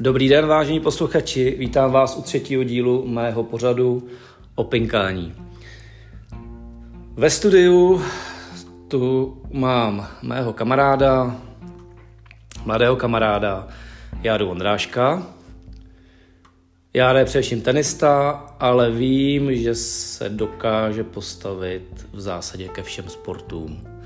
Dobrý den, vážení posluchači, vítám vás u třetího dílu mého pořadu o pinkání. Ve studiu tu mám mého kamaráda, mladého kamaráda Járu Ondráška. Jára je především tenista, ale vím, že se dokáže postavit v zásadě ke všem sportům.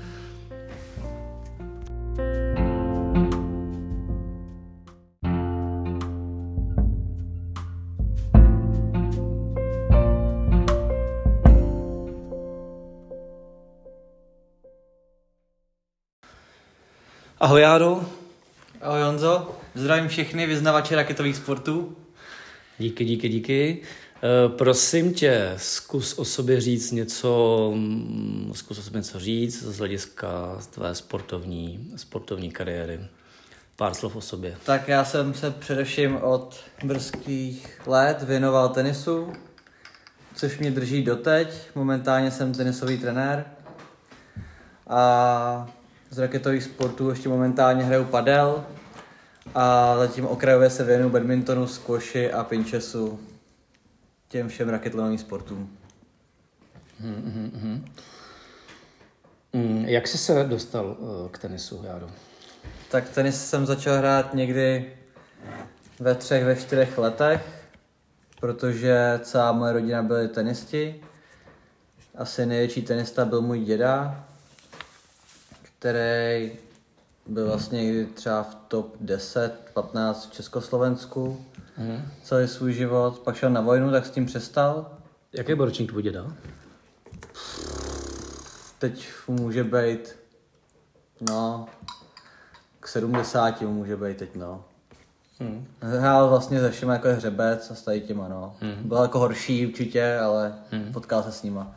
Ahoj Járo. Ahoj Honzo, zdravím všechny vyznavače raketových sportů. Díky, díky, díky. E, prosím tě, zkus o sobě říct něco, mm, zkus o sobě něco říct z hlediska tvé sportovní, sportovní kariéry. Pár slov o sobě. Tak já jsem se především od brzkých let věnoval tenisu, což mě drží doteď. Momentálně jsem tenisový trenér. A z raketových sportů ještě momentálně hraju padel a zatím okrajově se věnuju badmintonu, squashi a pinchesu. Těm všem raketlovým sportům. Hmm, hmm, hmm. Jak jsi se dostal uh, k tenisu, Járo? Tak tenis jsem začal hrát někdy ve třech, ve čtyřech letech, protože celá moje rodina byly tenisti. Asi největší tenista byl můj děda, který byl vlastně třeba v top 10, 15 v Československu mm. celý svůj život. Pak šel na vojnu, tak s tím přestal. Jaký byl ročník tvůj děda? Teď může být, no, k 70 může být teď, no. Hmm. Hrál vlastně ze všema jako hřebec a s tady těma, no. Hmm. Byl jako horší určitě, ale hmm. potkal se s nima.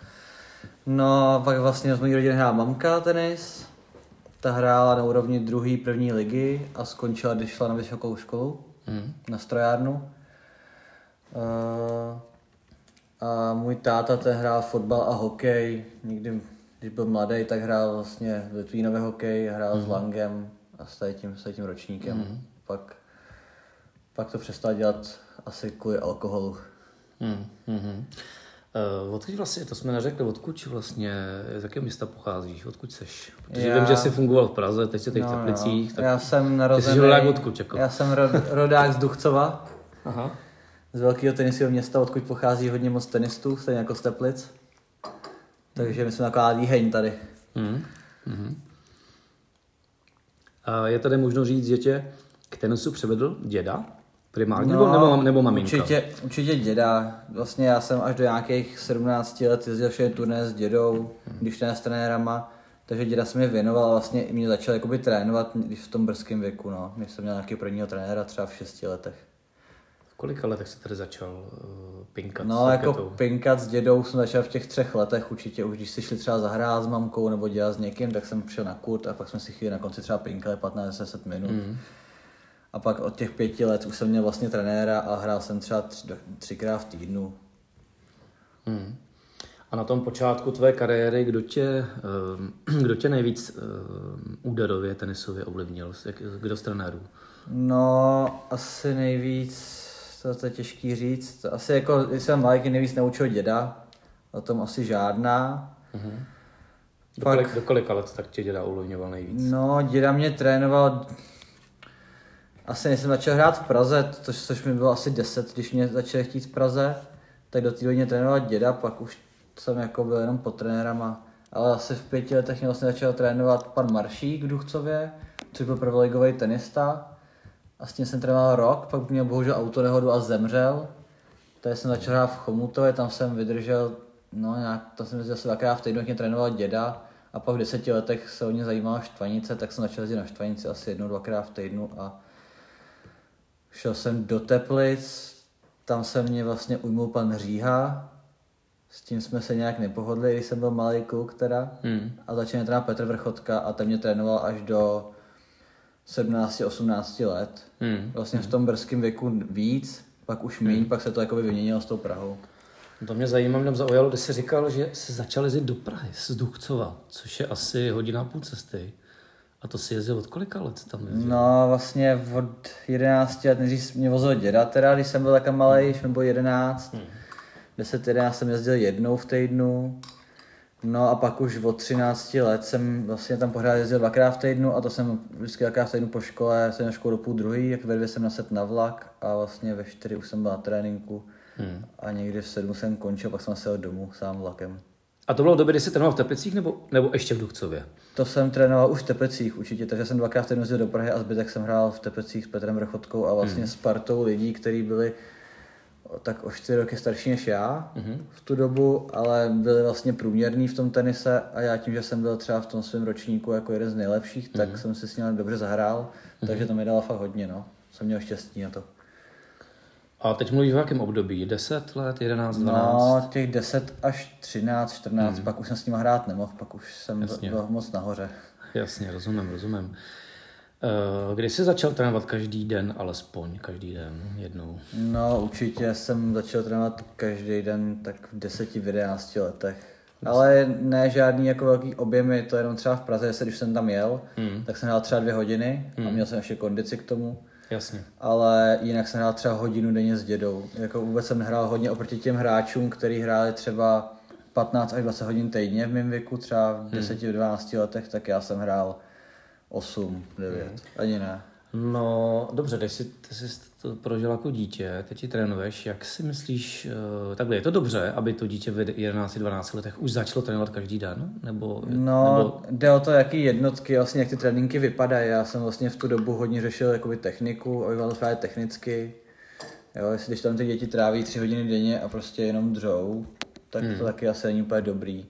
No a pak vlastně z mojí rodiny hrál mamka tenis, ta hrála na úrovni druhé, první ligy a skončila, když šla na vysokou školu, mm. na strojárnu. Uh, a můj táta ten hrál fotbal a hokej. Někdy, když byl mladý, tak hrál vlastně v Litvínově hokej, hrál mm. s Langem a s tím, s tím ročníkem. Mm. Pak, pak to přestal dělat asi kvůli alkoholu. Mm. Mm-hmm. Uh, odkud vlastně, to jsme neřekli, odkud vlastně, z jakého města pocházíš, odkud seš? Protože já... vím, že jsi fungoval v Praze, teď jsi teď no, v Teplicích. Tak já jsem narozený, jsi odkud, jako? Já jsem ro, rodák z Duchcova, Aha. z velkého tenisového města, odkud pochází hodně moc tenistů, stejně jako z Teplic. Takže my jsme taková líheň tady. Mm. Mm-hmm. A je tady možno říct, že tě k tenisu převedl děda? Primárně, no, nebo, nebo, nebo maminka? Určitě, určitě děda. Vlastně já jsem až do nějakých 17 let jezdil všechny turné s dědou, hmm. když ne s trenérama. Takže děda se mi věnoval, vlastně i mě začal jakoby trénovat když v tom brzkém věku, no. Když jsem měl nějaký prvního trenéra třeba v 6 letech. V kolika letech jsi tady začal uh, pinkat No, jako pinkat s dědou jsem začal v těch třech letech určitě. Už když si šli třeba zahrát s mamkou nebo dělat s někým, tak jsem přišel na kurt a pak jsme si chvíli na konci třeba pinkali 15-10 minut. Hmm. A pak od těch pěti let už jsem měl vlastně trenéra a hrál jsem třeba tři, třikrát v týdnu. Hmm. A na tom počátku tvé kariéry, kdo tě, eh, kdo tě nejvíc eh, úderově tenisově ovlivnil? Kdo z trenérů? No, asi nejvíc, to je těžký říct. Asi jako, když jsem malý, nejvíc naučil děda, o tom asi žádná. Mm-hmm. Do, Pak, kolik, do kolika let tak tě děda ovlivňoval nejvíc? No, děda mě trénoval asi než jsem začal hrát v Praze, což, což mi bylo asi 10, když mě začal chtít v Praze, tak do té mě trénoval děda, pak už jsem jako byl jenom pod trenérama. Ale asi v pěti letech mě vlastně začal trénovat pan Maršík v Duchcově, což byl prvoligový tenista. A s tím jsem trénoval rok, pak měl bohužel autonehodu a zemřel. Tady jsem začal hrát v Chomutově, tam jsem vydržel, no nějak, to jsem zase dvakrát v týdnu, mě trénoval děda. A pak v deseti letech se o mě zajímala štvanice, tak jsem začal jezdit na štvanici asi jednou, dvakrát v týdnu a Šel jsem do Teplic, tam se mě vlastně ujmul pan Říha, s tím jsme se nějak nepohodli, když jsem byl malý kluk teda. Hmm. A začal mě Petr Vrchotka a ten mě trénoval až do 17-18 let. Hmm. Vlastně v tom brzkém věku víc, pak už méně, hmm. pak se to jako vyměnilo s tou Prahou. To mě zajímá, mě zaujalo, když jsi říkal, že jsi začal jezdit do Prahy z Duchcova, což je asi hodina půl cesty. A to si jezdil od kolika let tam jezdil? No vlastně od 11 let, nejdřív mě vozil děda teda, když jsem byl taká malý, když mi bylo 11. Hmm. 10, 11 jsem jezdil jednou v týdnu. No a pak už od 13 let jsem vlastně tam pořád jezdil dvakrát v týdnu a to jsem vždycky dvakrát v týdnu po škole, jsem na školu do půl druhý, jak ve dvě jsem naset na vlak a vlastně ve čtyři už jsem byl na tréninku Hmm. a někdy v sedm jsem končil, pak jsem se domů sám vlakem. A to bylo v době, kdy jsi trénoval v Teplicích nebo, nebo ještě v Duchcově? To jsem trénoval už v Tepecích určitě, takže jsem dvakrát jezdil do Prahy a zbytek jsem hrál v Tepecích s Petrem Vrchotkou a vlastně hmm. s partou lidí, kteří byli tak o čtyři roky starší než já Mhm. v tu dobu, ale byli vlastně průměrní v tom tenise a já tím, že jsem byl třeba v tom svém ročníku jako jeden z nejlepších, tak Mhm. jsem si s ním dobře zahrál, takže to mi dalo fakt hodně, no. Jsem měl štěstí na to. A teď mluvíš o jakém období? 10 let, 11, 12? No, těch 10 až 13, 14, pak už jsem s nima hrát nemohl, pak už jsem. Jasně. byl moc nahoře. Jasně, rozumím, rozumím. Eh, Kdy jsi začal trénovat každý den, alespoň každý den, jednou? No, určitě jsem začal trénovat každý den tak v 10, v 11 letech. Ale ne žádný jako velký objemy, to jenom třeba v Praze, když jsem tam jel, Hmm. tak jsem hrál třeba dvě hodiny a měl jsem ještě kondici k tomu. Jasně. Ale jinak jsem hrál třeba hodinu denně s dědou. Jako vůbec jsem hrál hodně oproti těm hráčům, kteří hráli třeba 15 až 20 hodin týdně v mém věku, třeba v 10, 12 letech, tak já jsem hrál 8, 9, ani ne. No, dobře, když jsi, ty jsi to prožil jako dítě, teď ti trénuješ, jak si myslíš, eh, takhle je to dobře, aby to dítě v 11-12 letech už začalo trénovat každý den? Nebo, No, nebo jde o to, jaký jednotky, vlastně jak ty tréninky vypadají. Já jsem vlastně v tu dobu hodně řešil jakoby techniku, aby bylo právě technicky. Jo, jestli když tam ty děti tráví tři hodiny denně a prostě jenom dřou, tak to taky asi není úplně dobrý.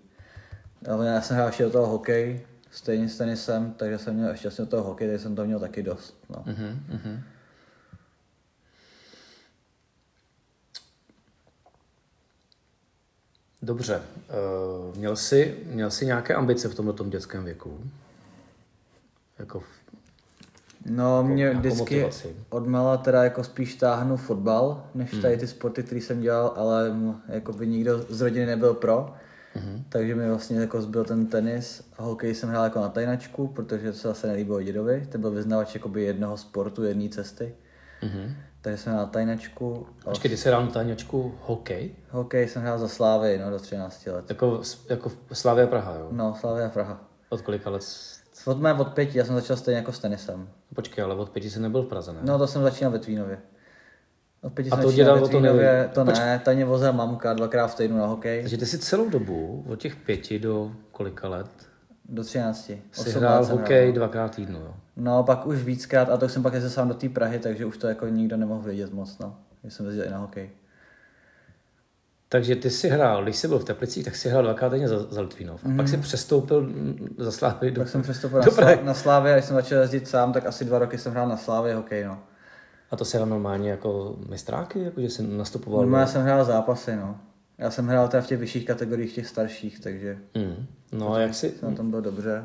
Ale já jsem hrál ještě do toho hokej, stejně s tenisem, takže jsem měl ještě do toho hokej, takže jsem to měl taky dost. No. Mhm, mhm. Dobře. Uh, měl, jsi, měl jsi nějaké ambice v tomto dětském věku? Jako v, No, mě nějakou vždycky motivaci. odmala teda jako spíš táhnu fotbal, než tady ty sporty, které jsem dělal, ale jako by nikdo z rodiny nebyl pro. Takže mi vlastně jako zbyl ten tenis a hokej jsem hrál jako na tajnačku, protože to se zase nelíbilo dědovi. Ten byl vyznavač jakoby jednoho sportu, jedné cesty. Mhm. Takže jsem hrál na tajnačku. A Počkej, ty jsi hrál na táňačku hokej? hokej jsem hrál za Slávy, no, do 13 let. Jako, jako v Slavia Praha, jo? No, Slávy a Praha. Od kolika let? Od mé od pěti, já jsem začal stejně jako s tenisem. Počkej, ale od pěti jsi nebyl v Praze, ne? No, to jsem začínal ve Tvínově. Od pěti A to dělal to. Tvínově, to ne, ta mě vozila mamka dvakrát v týdnu na hokej. Takže ty jsi celou dobu, od těch pěti do kolika let, Do 13. jsi hrál hokej hrál. dvakrát týdnu, jo? No, pak už víckrát, a to jsem pak jezdil sám do té Prahy, takže už to jako nikdo nemohl vědět moc, no. Že jsem jezdil i na hokej. Takže ty jsi hrál, když jsi byl v Teplicích, tak jsi hrál dvakrát denně za, za Litvínov. A pak jsi přestoupil mm, za Slávy do... Tak jsem přestoupil na, do na Slávě, a když jsem začal jezdit sám, tak asi dva roky jsem hrál na Slávě hokej, no. A to se hrál normálně jako mistráky, jako že jsi nastupoval? Normálně já jsem hrál zápasy, no. Já jsem hrál teda v těch vyšších kategoriích, těch starších, takže Mm. No a jak si... jsem na tom byl dobře.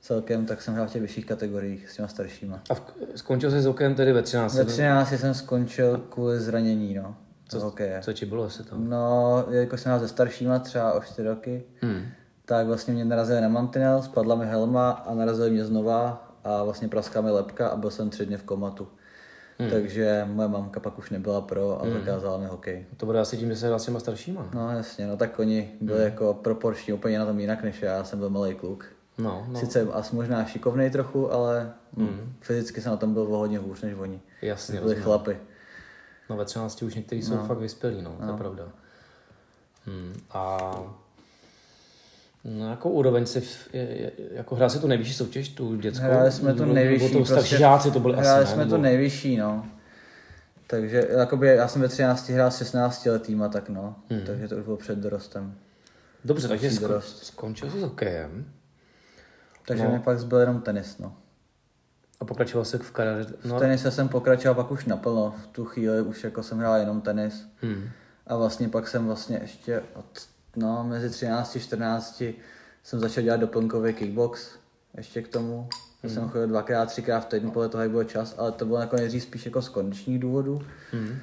Celkem tak jsem hrál v těch vyšších kategoriích s těma staršíma. A v, skončil jsi s hokejem tedy ve 13. Ve 13 jsem skončil kvůli zranění, no. Co hokeje. Co ti bylo asi to? No, jako jsem hrál se staršíma, třeba o 4 roky, Hmm. tak vlastně mě narazili na mantinel, spadla mi helma a narazili mě znova a vlastně praskla mi lepka a byl jsem tři dny v komatu. Hmm. Takže moje mamka pak už nebyla pro a zakázala mi hokej. To bude asi tím, že jsi hrál s těma staršíma. No jasně, no tak oni byli jako proporčně úplně na tom jinak než já, já jsem byl malý kluk. No, no, Sice asi možná šikovnej trochu, ale hmm. fyzicky jsem na tom byl o hodně hůř než oni. jasně. Byli rozumím. chlapy. No ve 13 už někteří jsou fakt vyspělí, no, to je pravda. Hmm. A na jakou úroveň si, v, jako hrál si tu nejvyšší soutěž, tu dětskou? Hráli jsme Nebo- nejvyšší. Nebo to prostě- žáci to byli Hráli asi, jsme Nebo- nejvyšší, no. Takže jakoby, já jsem ve 13 hrál s 16 letýma, tak no. Hmm. Takže to už bylo před dorostem. Dobře, takže sko- dorost. skončil jsi s hokejem Takže No. mi pak zbyl jenom tenis, no. a pokračoval jsi v kariéře. V No, tenise jsem pokračoval pak už naplno. V tu chvíli už jako jsem hrál jenom tenis. hmm. A vlastně pak jsem vlastně ještě od, no, mezi 13 a 14 jsem začal dělat doplňkový kickbox ještě k tomu. Hmm. jsem chodil dvakrát, třikrát v týdnu podle toho, jak byl čas, ale to bylo jako nejdřív spíš jako z kondičních důvodů. Hmm.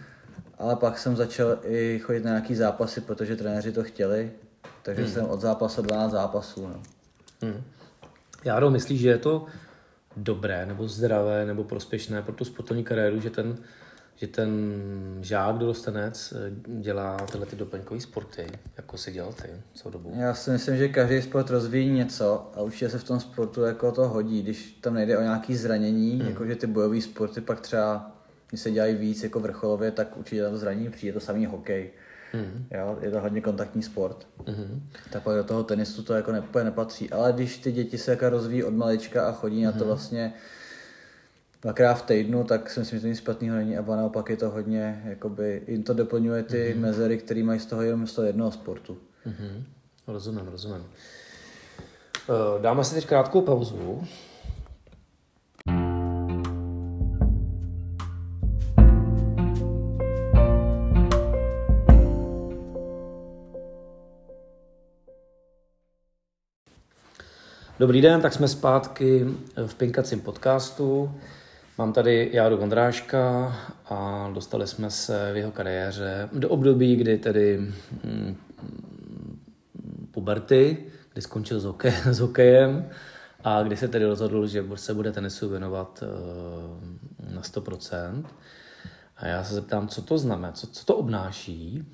Ale pak jsem začal i chodit na nějaký zápasy, protože trenéři to chtěli. Takže hmm. jsem od zápasu 12 zápasů. No. Hmm. Járo, myslíš, že je to dobré nebo zdravé nebo prospěšné pro tu sportovní kariéru, že ten, že ten žák, dorostenec eh, dělá tyhle ty doplňkové sporty, jako si dělal ty celou dobu? Já si myslím, že každý sport rozvíjí něco a určitě se v tom sportu jako to hodí, když tam nejde o nějaké zranění, hmm. jako že ty bojové sporty pak třeba, když se dělají víc jako vrcholově, tak určitě to zranění přijde to samý hokej. Mm. Jo, je to hodně kontaktní sport. Mm. Tak pak do toho tenisu to jako ne, nepatří. Ale když ty děti se jako rozvíjí od malička a chodí mm. na to vlastně dvakrát v týdnu, tak si myslím, že to nic špatného není, a naopak je to hodně, jakoby, jim to doplňuje ty mm. mezery, které mají z toho jenom z toho jednoho sportu. Mm. Rozumím, rozumím. Eh, dáme si teď krátkou pauzu. Dobrý den, tak jsme zpátky v Pinkacím podcastu. Mám tady Járu Vondráška a dostali jsme se v jeho kariéře do období, kdy tedy hm, puberty, kdy skončil s, hokej, s hokejem a kdy se tedy rozhodl, že se bude tenisu věnovat uh, na 100%. A já se zeptám, co to znamená, co, co to obnáší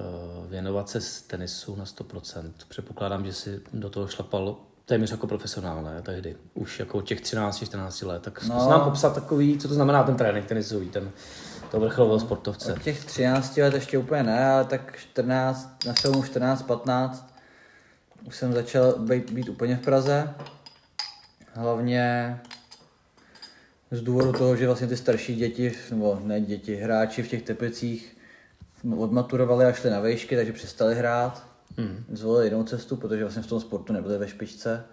uh, věnovat se tenisu na 100%. Předpokládám, že si do toho šlapal téměř jako profesionál, ne, tehdy, už jako těch 13-14 let. Tak no. nám popsat takový, co to znamená ten trénink tenisový, ten to vrcholového sportovce. Od těch 13 let ještě úplně ne, ale tak 14, na filmu 14-15 už jsem začal být, být úplně v Praze. Hlavně z důvodu toho, že vlastně ty starší děti, nebo ne děti, hráči v těch Teplicích odmaturovali a šli na vejšky, takže přestali hrát Hmm. Zvolil jinou cestu, protože vlastně v tom sportu nebyli ve špičce.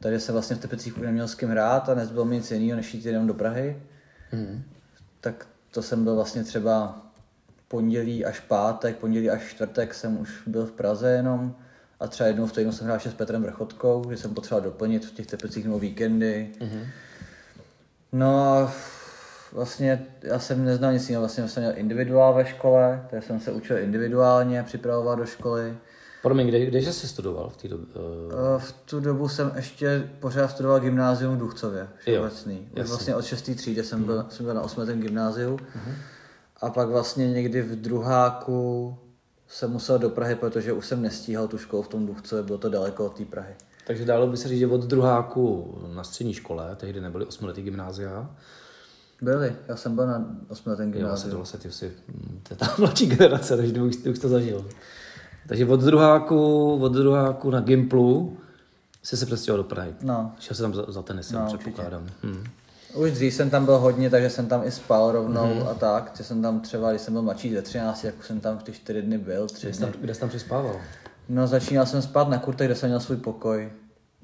Tady se vlastně v Tepecích už neměl s kým hrát a nezbylo mi nic jiného, než jít jenom do Prahy. Hmm. Tak to jsem byl vlastně třeba pondělí až pátek, pondělí až čtvrtek jsem už byl v Praze jenom a třeba jednou v týdnu jsem hrál s Petrem Vrchotkou, že jsem potřeboval doplnit v těch Tepecích nebo víkendy. Mm-hmm. No a vlastně já jsem neznal nic jiného, vlastně jsem měl individuál ve škole, takže jsem se učil individuálně připravovat do školy. Promiň, kde, kde jsi studoval v té době? Uh... V tu dobu jsem ještě pořád studoval gymnázium v Duchcově, všeobecný. Vlastně od 6. třídy jsem byl, mm. jsem byl na 8. gymnáziu. Mm-hmm. A pak vlastně někdy v druháku jsem musel do Prahy, protože už jsem nestíhal tu školu v tom Duchcově, bylo to daleko od té Prahy. Takže dalo by se říct, že od druháku na střední škole, tehdy nebyly osmiletý gymnázia, byly, já jsem byl na osmiletém gymnáziu. Jo, vlastně ty jsi, to je ta mladší generace, takže už, už to zažil. Takže od druháku, od druháku na Gimplu jsi se přestěhoval do Prahy. No. Šel jsem tam za, za tenisem, no, předpokládám. Hmm. Už dřív jsem tam byl hodně, takže jsem tam i spal rovnou hmm. a tak. Že jsem tam třeba, když jsem byl mladší ze 13, jak jsem tam ty čtyři dny byl. Tři kde, dny. Jsi tam, kde jsi tam přespával? No začínal jsem spát na kurtech, kde jsem měl svůj pokoj.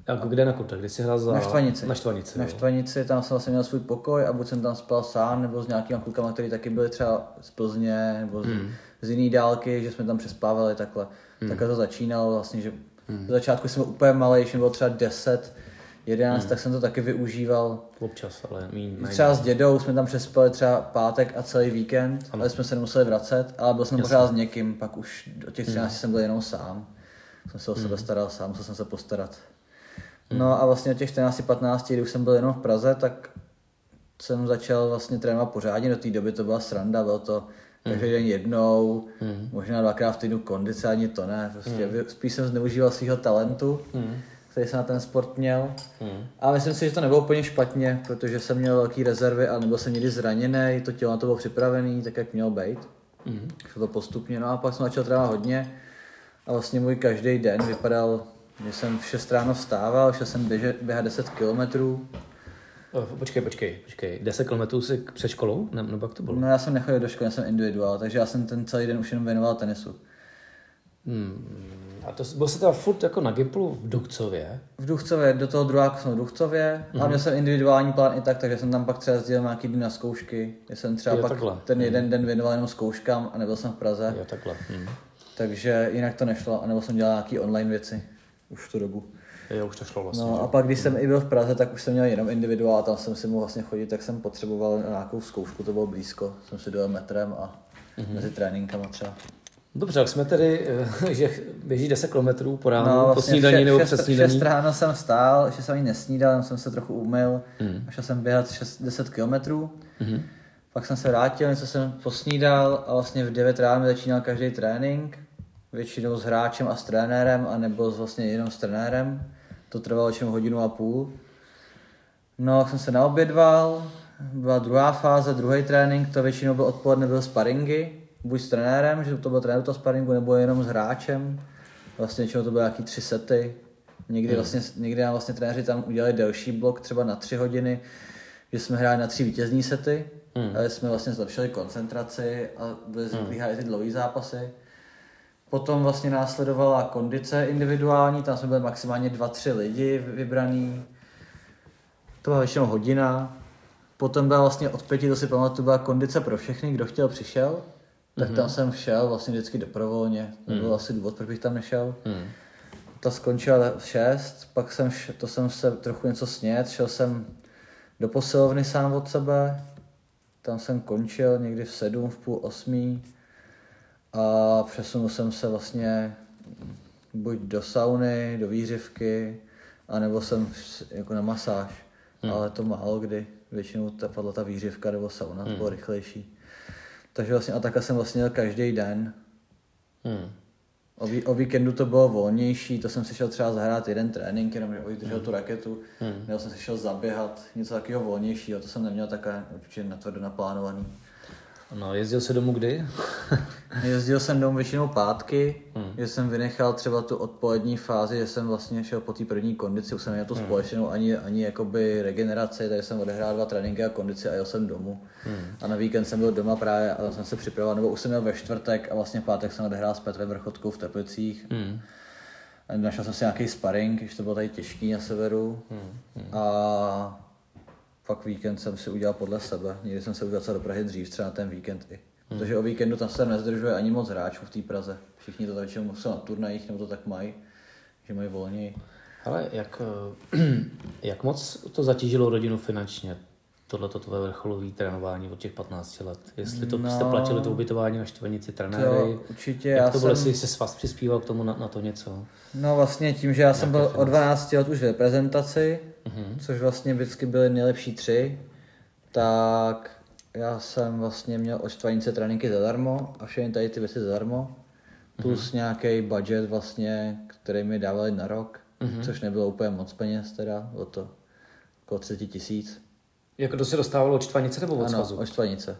A kde na kurtech? Kde jsi hrál za... Na Štvanici. Na Štvanici, na Štvanici, tam jsem vlastně měl svůj pokoj a buď jsem tam spal sám, nebo s nějakými klukama, kteří taky byli třeba z Plzně, nebo z, hmm. Z jiné dálky, že jsme tam přespávali takhle. Hmm. Takhle to začínalo vlastně, že hmm. v začátku jsem byl úplně malý, když bylo třeba 10, 11, hmm. tak jsem to taky využíval. Občas, ale míň, Třeba s dědou jsme tam přespali třeba pátek a celý víkend, ano. ale jsme se nemuseli vracet, ale byl jsem Jasně. pořád s někým, pak už od těch 13 hmm. jsem byl jenom sám. Jsem se o sebe hmm. staral sám, musel jsem se postarat. Hmm. No a vlastně od těch 14-15, když jsem byl jenom v Praze, tak jsem začal vlastně trénovat pořádně. Do té doby to byla sranda, bylo to každý mm. den jednou, mm. možná dvakrát v týdnu kondice, ani to ne. Prostě mm. spíš jsem zneužíval svého talentu, mm. který jsem na ten sport měl. Mm. A myslím si, že to nebylo úplně špatně, protože jsem měl velké rezervy a nebyl jsem nikdy zraněný, to tělo na to bylo připravené, tak jak mělo být. Mm. Šlo to postupně, no a pak jsem začal trénovat hodně a vlastně můj každý den vypadal, že jsem v 6 ráno vstával, šel jsem běžet, běhat 10 kilometrů, Počkej, počkej, počkej. 10 km si před školou? Ne, nebo jak to bylo? No já jsem nechodil do školy, já jsem individuál, takže já jsem ten celý den už jenom věnoval tenisu. Hmm. A to byl jsi teda furt jako na Gimplu v Duchcově? V Duchcově, do toho druhá jsem v Duchcově, mm-hmm. a měl jsem individuální plán i tak, takže jsem tam pak třeba sdílel nějaký dny na zkoušky, kde jsem třeba jo, pak takhle. ten jeden mm. den věnoval jenom zkouškám a nebyl jsem v Praze. Jo, takhle. Mm. Takže jinak to nešlo, anebo jsem dělal nějaký online věci už v tu dobu. Jo, už to šlo vlastně. No a pak, když jsem i byl v Praze, tak už jsem měl jenom individuál, tam jsem si mohl vlastně chodit, tak jsem potřeboval nějakou zkoušku, to bylo blízko, jsem si dojel metrem a mm-hmm. mezi tréninkama třeba. Dobře, tak jsme tedy, eh, že běží 10 km po ránu, No, po vlastně snídaní v nebo přes snídaní. šest ráno jsem vstál, ještě jsem ani nesnídal, jenom jsem se trochu umyl Hmm. a šel jsem běhat 6, 10 kilometrů. Mhm. Pak jsem se vrátil, něco jsem posnídal a vlastně v 9 ráno začínal každý trénink. Většinou s hráčem a s trenérem, anebo s vlastně jenom s trenérem. To trvalo většinou hodinu a půl. No, jak jsem se naobědval, byla druhá fáze, druhý trénink, to většinou byl odpoledne, byl sparingy, buď s trenérem, že to byl trenér toho sparingu, nebo jenom s hráčem. Vlastně většinou to byly nějaký tři sety. Někdy, vlastně, někdy nám vlastně trenéři tam udělali delší blok, třeba na tři hodiny, že jsme hráli na tři vítězní sety, Hmm. ale jsme vlastně zlepšili koncentraci a byli zvyklí hrát i ty dlouhé zápasy. Potom vlastně následovala kondice individuální, tam jsme byli maximálně dva, tři lidi vybraný. To byla většinou hodina. Potom byla vlastně od pěti, to si pamatuju, byla kondice pro všechny, kdo chtěl přišel. Tak tam jsem šel vlastně vždycky dobrovolně. To byl asi důvod, proč bych tam nešel. Hmm. Ta skončila v 6, pak jsem, to jsem se trochu něco snět, šel jsem do posilovny sám od sebe, tam jsem končil někdy v 7, v půl 8 a přesunul jsem se vlastně buď do sauny, do výřivky, anebo jsem jako na masáž, hmm. ale to málo kdy, většinou ta, padla ta výřivka nebo sauna, to bylo rychlejší. Takže vlastně a takhle jsem vlastně jel každý den, Hmm. O, ví, o víkendu to bylo volnější, to jsem si šel třeba zahrát jeden trénink, jenom že držel tu raketu, Hmm. nebo jsem si šel zaběhat, něco takového volnějšího, to jsem neměl také určitě natvrdo naplánovaný. No, jezdil se domů kdy? Jezdil jsem domů většinou pátky, hmm. že jsem vynechal třeba tu odpolední fázi, že jsem vlastně šel po té první kondici, už jsem měl tu Hmm. společnou ani, ani jakoby regeneraci, takže jsem odehrál dva tréninky a kondici a jel jsem domů. Hmm. A na víkend jsem byl doma právě a jsem se připravoval, nebo už jsem měl ve čtvrtek a vlastně pátek jsem odehrál s Petrem Vrchotkou v Teplicích. Hmm. A Našel jsem si nějaký sparring, když to bylo tady těžký na severu. Hmm. A pak víkend jsem si udělal podle sebe. Někdy jsem se udělal do Prahy dřív, třeba na ten víkend i. Protože o víkendu tam se nezdržuje ani moc hráčů v té Praze. Všichni to většinou jsou na turnajích, nebo to tak mají, že mají volněji. Ale jak, eh, jak moc to zatížilo rodinu finančně, tohleto tvoje vrcholové trénování od těch 15 let? Jestli to No. jste platili to ubytování na štvanici, trenéry, To určitě, jak já to bylo, jsem- jestli se s vás přispíval k tomu na, na to něco? No vlastně tím, že já jsem byl od 12 let už v reprezentaci, Mhm. což vlastně vždycky byly nejlepší tři, tak já jsem vlastně měl od tréninky zadarmo a všechny tady ty věci zadarmo, plus nějaký budget vlastně, který mi dávali na rok, což nebylo úplně moc peněz teda, bylo to okolo 30 tisíc. Jako to se dostávalo od čtvanice nebo od Ano, svazu? od.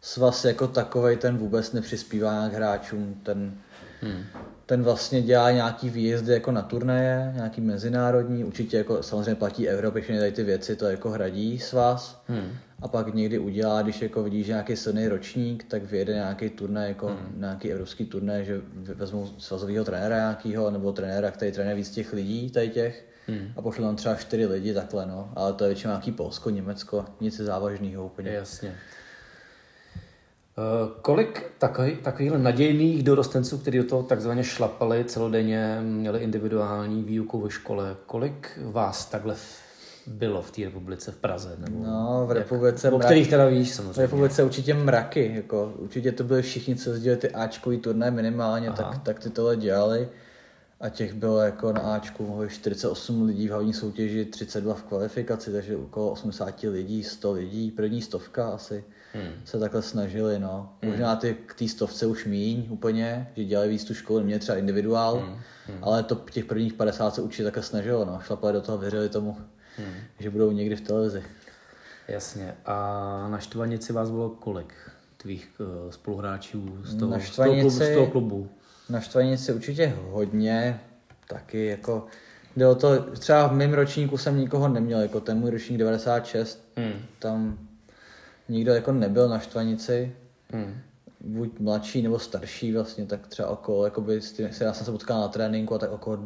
Svaz jako takovej ten vůbec nepřispívá nějak hráčům, ten, Hmm. ten vlastně dělá nějaký výjezdy jako na turnaje, nějaký mezinárodní, určitě jako samozřejmě platí Evropy, všechny tady ty věci, to jako hradí svaz. Hmm. A pak někdy udělá, když jako vidí, že nějaký silný ročník, tak vyjede nějaký turnaj, jako hmm. nějaký evropský turnaj, že vezmou svazového trenéra nějakého, nebo trenéra, který trénuje víc těch lidí, tady těch, Hmm. a pošle tam třeba čtyři lidi takhle, no. Ale to je většinou nějaký Polsko, Německo, nic závažného úplně. Jasně. Eh, Kolik takových, takových nadějných dorostenců, kteří do toho takzvaně šlapali celodenně, měli individuální výuku ve škole, kolik vás takhle v- bylo v té republice v Praze? Nebo No, v republice... o mrak- kterých teda víš V samozřejmě. republice určitě mraky, jako určitě to byli všichni, co jezdili ty Ačkový turné minimálně, tak, tak ty tohle dělali. A těch bylo jako na Ačku mohli 48 lidí v hlavní soutěži, 32 v kvalifikaci, takže okolo 80 lidí, 100 lidí, první stovka asi Hmm. se takhle snažili, no. Možná ty k té stovce už míň úplně, že dělali víc tu školu, neměli třeba individuál, Hmm. ale to těch prvních 50 se určitě takhle snažilo, no. Šlapali do toho, věřili tomu, že budou někdy v televizi. Jasně. A na Štvanici vás bylo kolik? Tvých uh, spoluhráčů z toho, Na z toho, klubu, z Štvanici- toho klubu? Na Štvanici určitě hodně, taky jako, jde o to, třeba v mém ročníku jsem nikoho neměl, jako ten můj ročník 96, Hmm. tam nikdo jako nebyl na Štvanici, Hmm. buď mladší nebo starší vlastně, tak třeba okolo, jakoby, s tím- já jsem se potkal na tréninku a tak okolo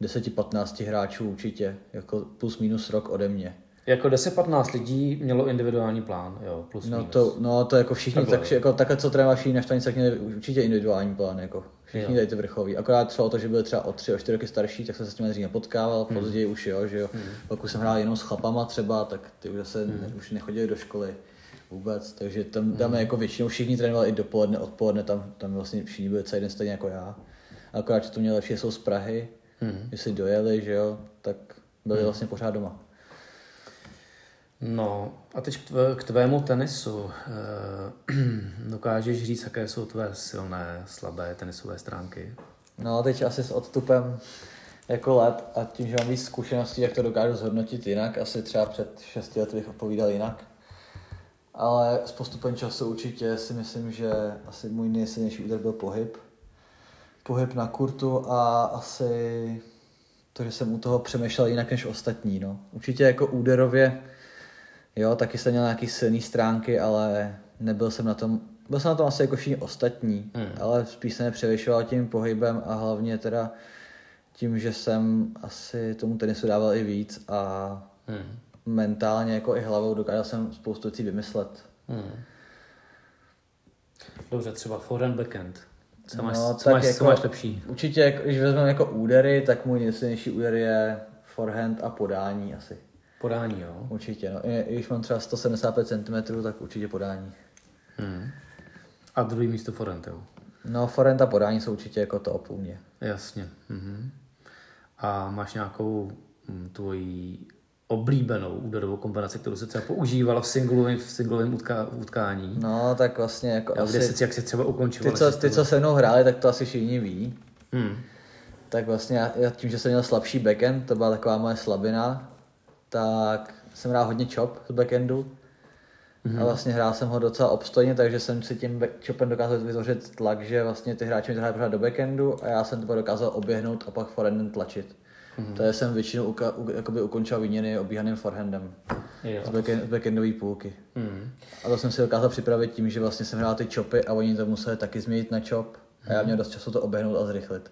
10-15 hráčů určitě, jako plus minus rok ode mě. Jako 10-15 lidí mělo individuální plán, jo, plus No minus. to, no to jako všichni, Takhle. tak, jako takhle co trénovali všichni na tak měli určitě individuální plán, jako všichni Jo. tady ty vrchoví. Akorát šlo o to, že byli třeba o tři, o čtyři roky starší, tak jsem se s tím dřív nepotkával, Hmm. později už jo, že jo. Pokud jsem hrál jenom s chlapama třeba, tak ty už zase ne, už nechodili do školy. vůbec, takže tam, tam mm. jako většinou všichni trénovali i dopoledne, odpoledne, tam, tam vlastně všichni byli celý den stejně jako já. Akorát, že to měli lepší, jsou z Prahy, mm. že si dojeli, že jo, tak byli mm. vlastně pořád doma. No a teď k, tvé, k tvému tenisu. E, dokážeš říct, jaké jsou tvé silné, slabé tenisové stránky? No teď asi s odstupem jako let a tím, že mám víc zkušeností, jak to dokážu zhodnotit jinak. Asi třeba před 6 lety bych odpovídal jinak. Ale s postupem času určitě si myslím, že asi můj nejsilnější úder byl pohyb. Pohyb na kurtu a asi to, že jsem u toho přemýšlel jinak než ostatní. No. Určitě jako úderově, jo, taky jsem měl nějaký silné stránky, ale nebyl jsem na tom, byl jsem na tom asi jako všichni ostatní, hmm. ale spíš jsem nepřevyšoval tím pohybem a hlavně teda tím, že jsem asi tomu tenisu dával i víc a hmm. mentálně jako i hlavou dokázal jsem spoustu věcí vymyslet. Hmm. Dobře, třeba forehand, backhand. Co máš, no, co máš, jako, co máš lepší? Určitě, když vezmeme jako údery, tak můj nejsilnější úder je forehand a podání asi. Podání, jo? Určitě, no. I, když mám třeba 175 cm, tak určitě podání. Hmm. A druhý místo forehand, jo? No, forehand a podání jsou určitě jako top u mě. Jasně. Mhm a máš nějakou hm, tvoji oblíbenou úderovou kombinaci, kterou se třeba používala v singlovém, v singlovém utká, utkání. No, tak vlastně jako Já, asi... Si, jak se třeba ukončil. Ty, co, ty, co se mnou hráli, tak to asi všichni ví. Hmm. Tak vlastně já, tím, že jsem měl slabší backend, to byla taková moje slabina, tak jsem hrál hodně chop z backendu. Mm-hmm. A vlastně hrál jsem ho docela obstojně, takže jsem si tím chopem dokázal vytvořit tlak, že vlastně ty hráči mi to pořád do backendu a já jsem to dokázal oběhnout a pak forehandem tlačit. Mm-hmm. To jsem většinou uka, u, jakoby ukončil výměny obíhaným forehandem jo. z, backend, z backendové půlky. Mm-hmm. A to jsem si dokázal připravit tím, že vlastně jsem hrál ty chopy a oni to museli taky změnit na chop a já měl dost času to oběhnout a zrychlit.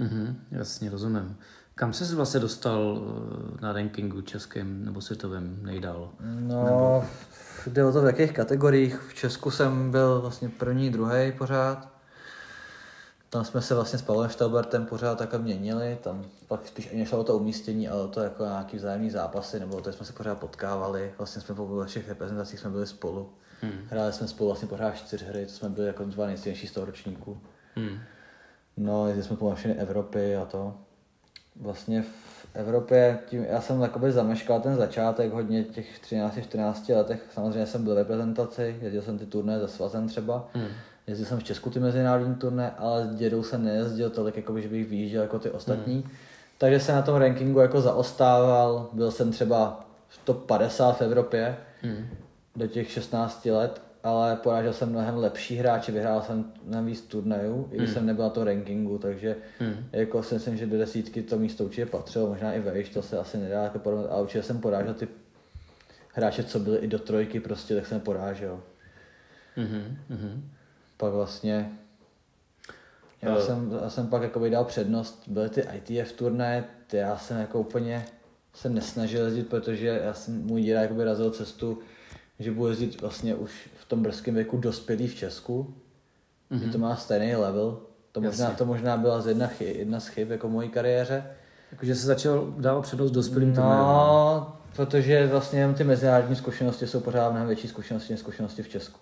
Mm-hmm. Jasně, rozumím. Kam jsi vlastně dostal eh, na rankingu českým nebo světovým nejdál? No, nebo... jde o to v jakých kategoriích. V Česku jsem byl vlastně první, druhý pořád. Tam jsme se vlastně s Pavlem Štelbertem pořád takhle měnili, tam pak spíš ani nešlo o to umístění, ale to jako nějaký vzájemný zápasy, nebo to jsme se pořád potkávali, vlastně jsme po všech reprezentacích jsme byli spolu. Hmm. Hráli jsme spolu vlastně pořád čtyři hry, to jsme byli jako dva nejsilnější z toho ročníku. Hmm. No, jezdili jsme po všechny Evropy a to vlastně v Evropě, tím, já jsem takoby zameškal ten začátek hodně těch 13-14 letech, samozřejmě jsem byl v reprezentaci, jezdil jsem ty turné za svazem třeba, hmm. jezdil jsem v Česku ty mezinárodní turné, ale s dědou jsem nejezdil tolik, jako že bych vyjížděl jako ty ostatní. Hmm. Takže jsem na tom rankingu jako zaostával, byl jsem třeba v top 50 v Evropě hmm. do těch 16 let ale porážel jsem mnohem lepší hráče, vyhrál jsem mnohem víc turnajů, i když hmm. jsem nebyl na to rankingu, takže hmm. jako si myslím, že do desítky to místo určitě patřilo, možná i vejš, to se asi nedá jako porovnat, ale určitě jsem porážel ty hráče, co byli i do trojky prostě, tak jsem porážel. Mm-hmm. Pak vlastně já, uh. jsem, já jsem pak jako dal přednost, byly ty ITF turné, ty já jsem jako úplně se nesnažil jezdit, protože já jsem, můj děda jakoby razil cestu, že budu jezdit vlastně už tom brzkém věku dospělý v Česku, mm-hmm. že to má stejný level. To možná, to možná byla z jedna, chy, jedna z chyb jako mojí kariéře. Jakože se začal dávat přednost dospělým No, turnérům. protože vlastně ty mezinárodní zkušenosti jsou pořád mnohem větší zkušenosti než zkušenosti v Česku.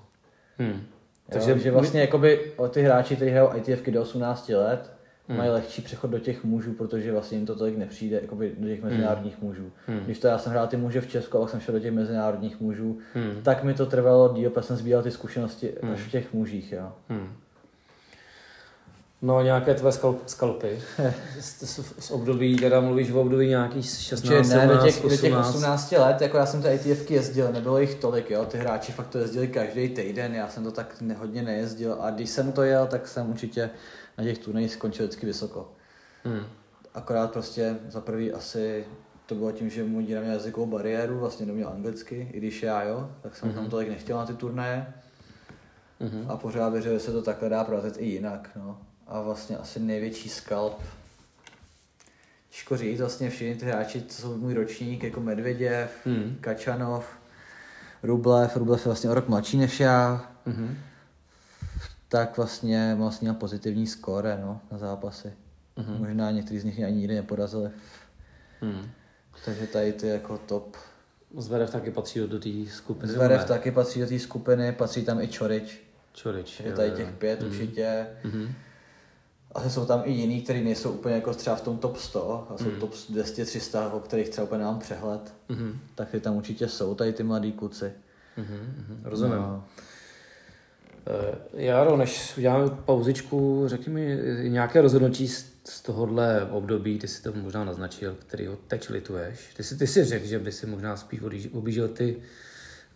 Hmm. Takže jo, že vlastně my... jakoby ty hráči, kteří hrajou ITFky do 18 let, hmm. mají lehčí přechod do těch mužů, protože vlastně jim to tolik nepřijde jakoby do těch hmm. mezinárodních hmm. mužů. Hmm. Když to já jsem hrál ty muže v Česku a pak jsem šel do těch mezinárodních mužů, hmm. tak mi to trvalo díl, protože jsem sbíral ty zkušenosti hmm. až v těch mužích. Jo. Hmm. No nějaké tvé skalp, skalpy. z, z, období, teda mluvíš o období nějakých 16, ne, 17, do těch, 18. do těch 18 let, jako já jsem ty ITFky jezdil, nebylo jich tolik, jo, ty hráči fakt to jezdili každý týden, já jsem to tak hodně nejezdil a když jsem to jel, tak jsem určitě na těch turnajích skončil vždycky vysoko. Hmm. Akorát prostě za prvý asi to bylo tím, že můj díra měl jazykovou bariéru, vlastně neměl anglicky, i když já jo, tak jsem mm-hmm. tam tolik nechtěl na ty turnaje. Mm-hmm. A pořád věřil, že se to takhle dá prorazit i jinak. No. A vlastně asi největší skalp, těžko říct, vlastně všichni ty hráči, co jsou můj ročník, jako Medvěděv, mm. Kačanov, Rublev, Rublev je vlastně o rok mladší než já. Mm-hmm tak vlastně vlastně měl pozitivní skóre no, na zápasy. Mm-hmm. Možná některý z nich ani nikdy neporazili. Mm. Takže tady ty jako top. Zverev taky patří do, té skupiny. Zverev ne? taky patří do té skupiny, patří tam i Čorič. Čorič. Je tady těch pět Mhm. určitě. Mhm. Ale jsou tam i jiný, kteří nejsou úplně jako třeba v tom top 100, a jsou Hmm. top 200-300, o kterých třeba úplně nemám přehled. Mhm. Tak ty tam určitě jsou, tady ty mladí kluci. Mhm. Mhm. Rozumím. No. Eh, Jaro, než uděláme pauzičku, řekni mi nějaké rozhodnutí z, tohohle období, ty si to možná naznačil, který ho teď lituješ. Ty si, ty si řekl, že by si možná spíš objížděl ty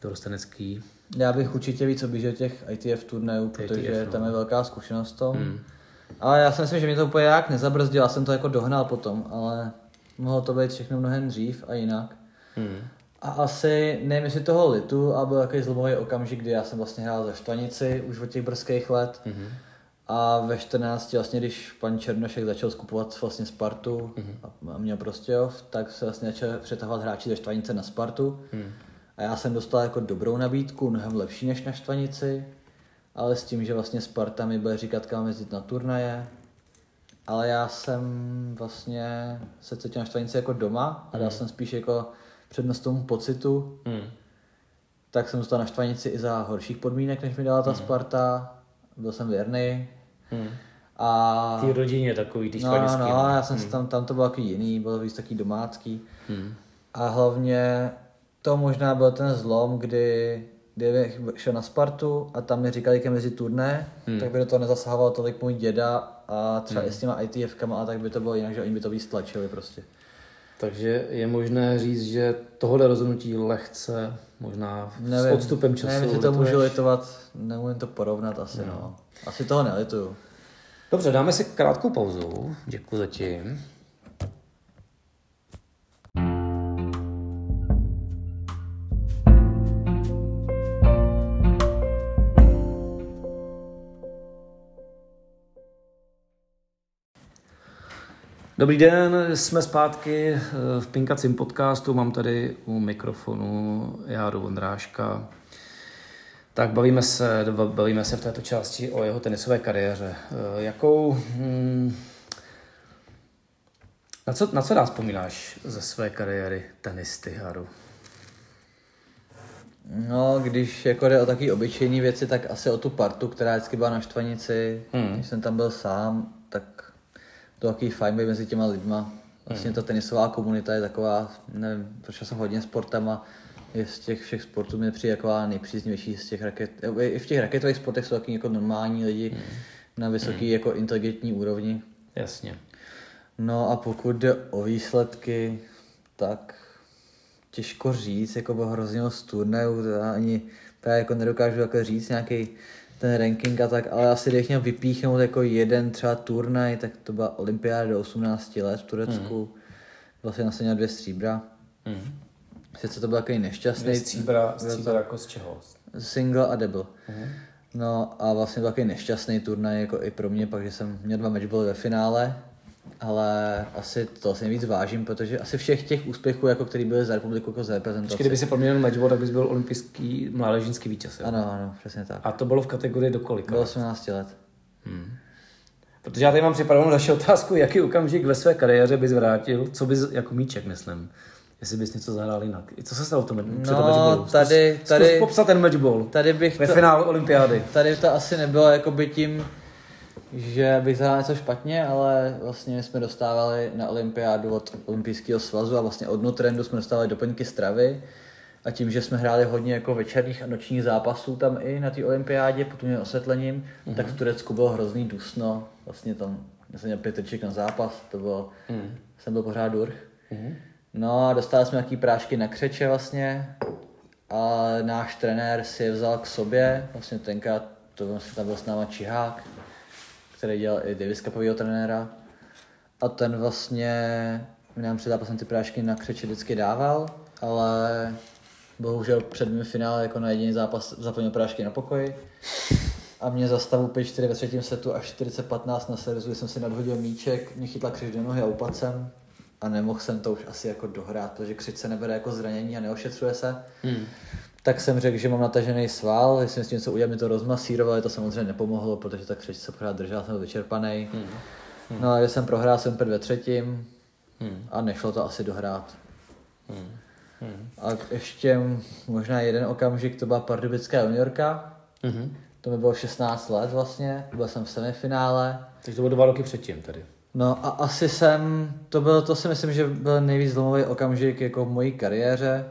dorostenecký. Já bych určitě víc objížděl těch ITF turnajů, protože ITF, no. tam je velká zkušenost v tom. Hmm. Ale já si myslím, že mě to úplně jak nezabrzdilo, já jsem to jako dohnal potom, ale mohlo to být všechno mnohem dřív a jinak. Hmm. A asi, nevím jestli toho litu, a byl takový zlomový okamžik, kdy já jsem vlastně hrál ze Štvanici už od těch brzkých let. Mhm. A ve 14, vlastně, když pan Černošek začal skupovat vlastně Spartu a- a měl Prostějov, tak se vlastně začal přetahovat hráči ze Štvanice na Spartu. Hmm. A já jsem dostal jako dobrou nabídku, mnohem lepší než na Štvanici, ale s tím, že vlastně Sparta mi bude říkat, kam jezdit na turnaje. Ale já jsem vlastně se cítil na Štvanici jako doma a dal jsem spíš jako přednost tomu pocitu, Hmm. tak jsem zůstal na Štvanici i za horších podmínek, než mi dala ta Sparta. Byl jsem věrný. Hmm. A... Ty rodině takový, ty No, štvanický. no, já jsem si tam, tam to bylo taky jiný, bylo víc taký domácký. Hmm. A hlavně to možná byl ten zlom, kdy, kdy šel na Spartu a tam mi říkali, kam mezi turné, hmm. tak by do toho nezasahoval tolik můj děda a třeba hmm. i s těma ITFkama a tak by to bylo jinak, že oni by to víc tlačili prostě. Takže je možné říct, že tohle rozhodnutí lehce, možná Nevím, s odstupem času. nevím, jestli to lituješ? můžu litovat, nemůžu to porovnat asi, no. no. Asi toho nelituju. Dobře, dáme si krátkou pauzu. Děkuji zatím. Dobrý den, jsme zpátky eh, v Pinkacím podcastu. Mám tady u mikrofonu Járu Vondráška. Tak bavíme se, bavíme se v této části o jeho tenisové kariéře. Eh, Jakou, hm, na, co, na co nás vzpomínáš ze své kariéry tenisty, Haru? No, když jako jde o taky obyčejné věci, tak asi o tu partu, která vždycky byla na Štvanici. Hmm. Když jsem tam byl sám, tak to takový fajn být mezi těma lidma. Vlastně ta tenisová komunita je taková, nevím, proč jsem hodně sportem a je z těch všech sportů mi přijde taková nejpříznivější z těch raket. I v těch raketových sportech jsou taky jako normální lidi na vysoký jako inteligentní úrovni. Jasně. No a pokud jde o výsledky, tak těžko říct, jako bylo hrozně moc turnajů, to já ani právě jako nedokážu jako říct nějaký ten ranking a tak, ale asi když měl vypíchnout jako jeden třeba turnaj, tak to byla olympiáda do 18 let v Turecku, mm. vlastně jsem měl dvě stříbra. Hmm. Sice to byl takový nešťastný Dvě stříbra, stříbra jako z čeho? single a double. Mhm. No a vlastně byl takový nešťastný turnaj jako i pro mě, pak, že jsem měl dva matchbally ve finále, ale asi to si nejvíc vážím, protože asi všech těch úspěchů, jako který byly za republiku jako za reprezentaci. Kdyby si proměnil matchball, tak bys byl olympijský mládežnický vítěz. Jo? Ano, ano, přesně tak. A to bylo v kategorii do kolika? Bylo 18 let. Hmm. Protože já tady mám připravenou další otázku, jaký okamžik ve své kariéře bys vrátil, co bys jako míček, myslím. Jestli bys něco zahrál jinak. I Co se stalo v tom, při tom No, matchballu? Zkus- tady- zkus tady- popsat ten matchball Tady bych ve to, finále olympiády. tady to asi nebylo jakoby tím, že bych zahrál něco špatně, ale vlastně my jsme dostávali na olympiádu od olympijského svazu a vlastně od Nutrendu jsme dostávali doplňky stravy a tím, že jsme hráli hodně jako večerních a nočních zápasů tam i na té olympiádě pod tím osvětlením, mm-hmm. tak v Turecku bylo hrozný dusno, vlastně tam já jsem měl pět triček na zápas, to bylo, mm. jsem byl pořád durch. Mhm. No a dostali jsme nějaký prášky na křeče vlastně a náš trenér si je vzal k sobě, vlastně tenkrát to vlastně tam byl s náma Čihák, který dělal i Davis Cupovýho trenéra a ten vlastně mi nám před zápasem ty prášky na křeče vždycky dával, ale bohužel před mým finále jako na jediný zápas zaplnil prášky na pokoji a mě za stavu 5-4 ve třetím setu až 40-15 na servezu, kdy jsem si nadhodil míček, mě chytla křič do nohy a upadl jsem a nemohl jsem to už asi jako dohrát, protože křič se nebere jako zranění a neošetřuje se. Hmm. Tak jsem řekl, že mám natažený sval, jestli s tím něco udělat, mi to rozmasírovali, to samozřejmě nepomohlo, protože ta křič se pořád držela, jsem vyčerpaný. Hmm. No a když jsem prohrál jsem ve třetím Hmm. a nešlo to asi dohrát. Hmm. Hmm. A ještě možná jeden okamžik, to byla pardubická juniorka. Mm-hmm. To mi bylo 16 let vlastně, byl jsem v semifinále. Takže to bylo dva roky předtím tady. No a asi jsem, to bylo, to si myslím, že byl nejvíc zlomový okamžik jako v mojí kariéře,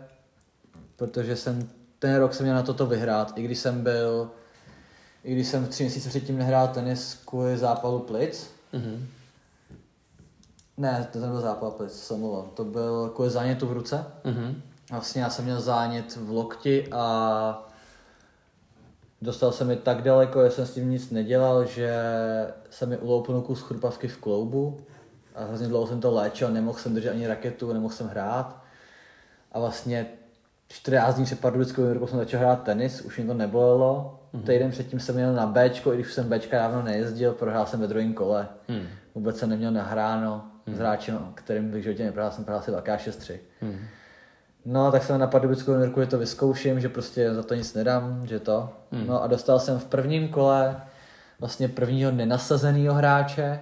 protože jsem, ten rok jsem měl na toto vyhrát, i když jsem byl, i když jsem tři měsíce předtím nehrál tenis kvůli zápalu plic. Mm-hmm. Ne, to nebyl zápal plic, jsem mluvil. To byl kvůli zánětu v ruce. Mm-hmm. Vlastně já jsem měl zánět v lokti a dostal se mi tak daleko, že jsem s tím nic nedělal, že se mi uloupnul kus chrupavky v kloubu a hrozně dlouho jsem to léčil, nemohl jsem držet ani raketu, nemohl jsem hrát a vlastně 14 dní před pardubickou juniorkou jsem začal hrát tenis, už mi to nebolelo. Mm-hmm. Týden předtím jsem měl na Bčko, i když jsem Bčka dávno nejezdil, prohrál jsem ve druhém kole. Mm. Vůbec jsem neměl nahráno mm. s hráčem, kterým bych životě neprohrál, jsem prohrál asi velká 6-3. Mm. No, tak jsem na pardubickou juniorku, že to vyzkouším, že prostě za to nic nedám, že to. Hmm. No a dostal jsem v prvním kole vlastně prvního nenasazeného hráče,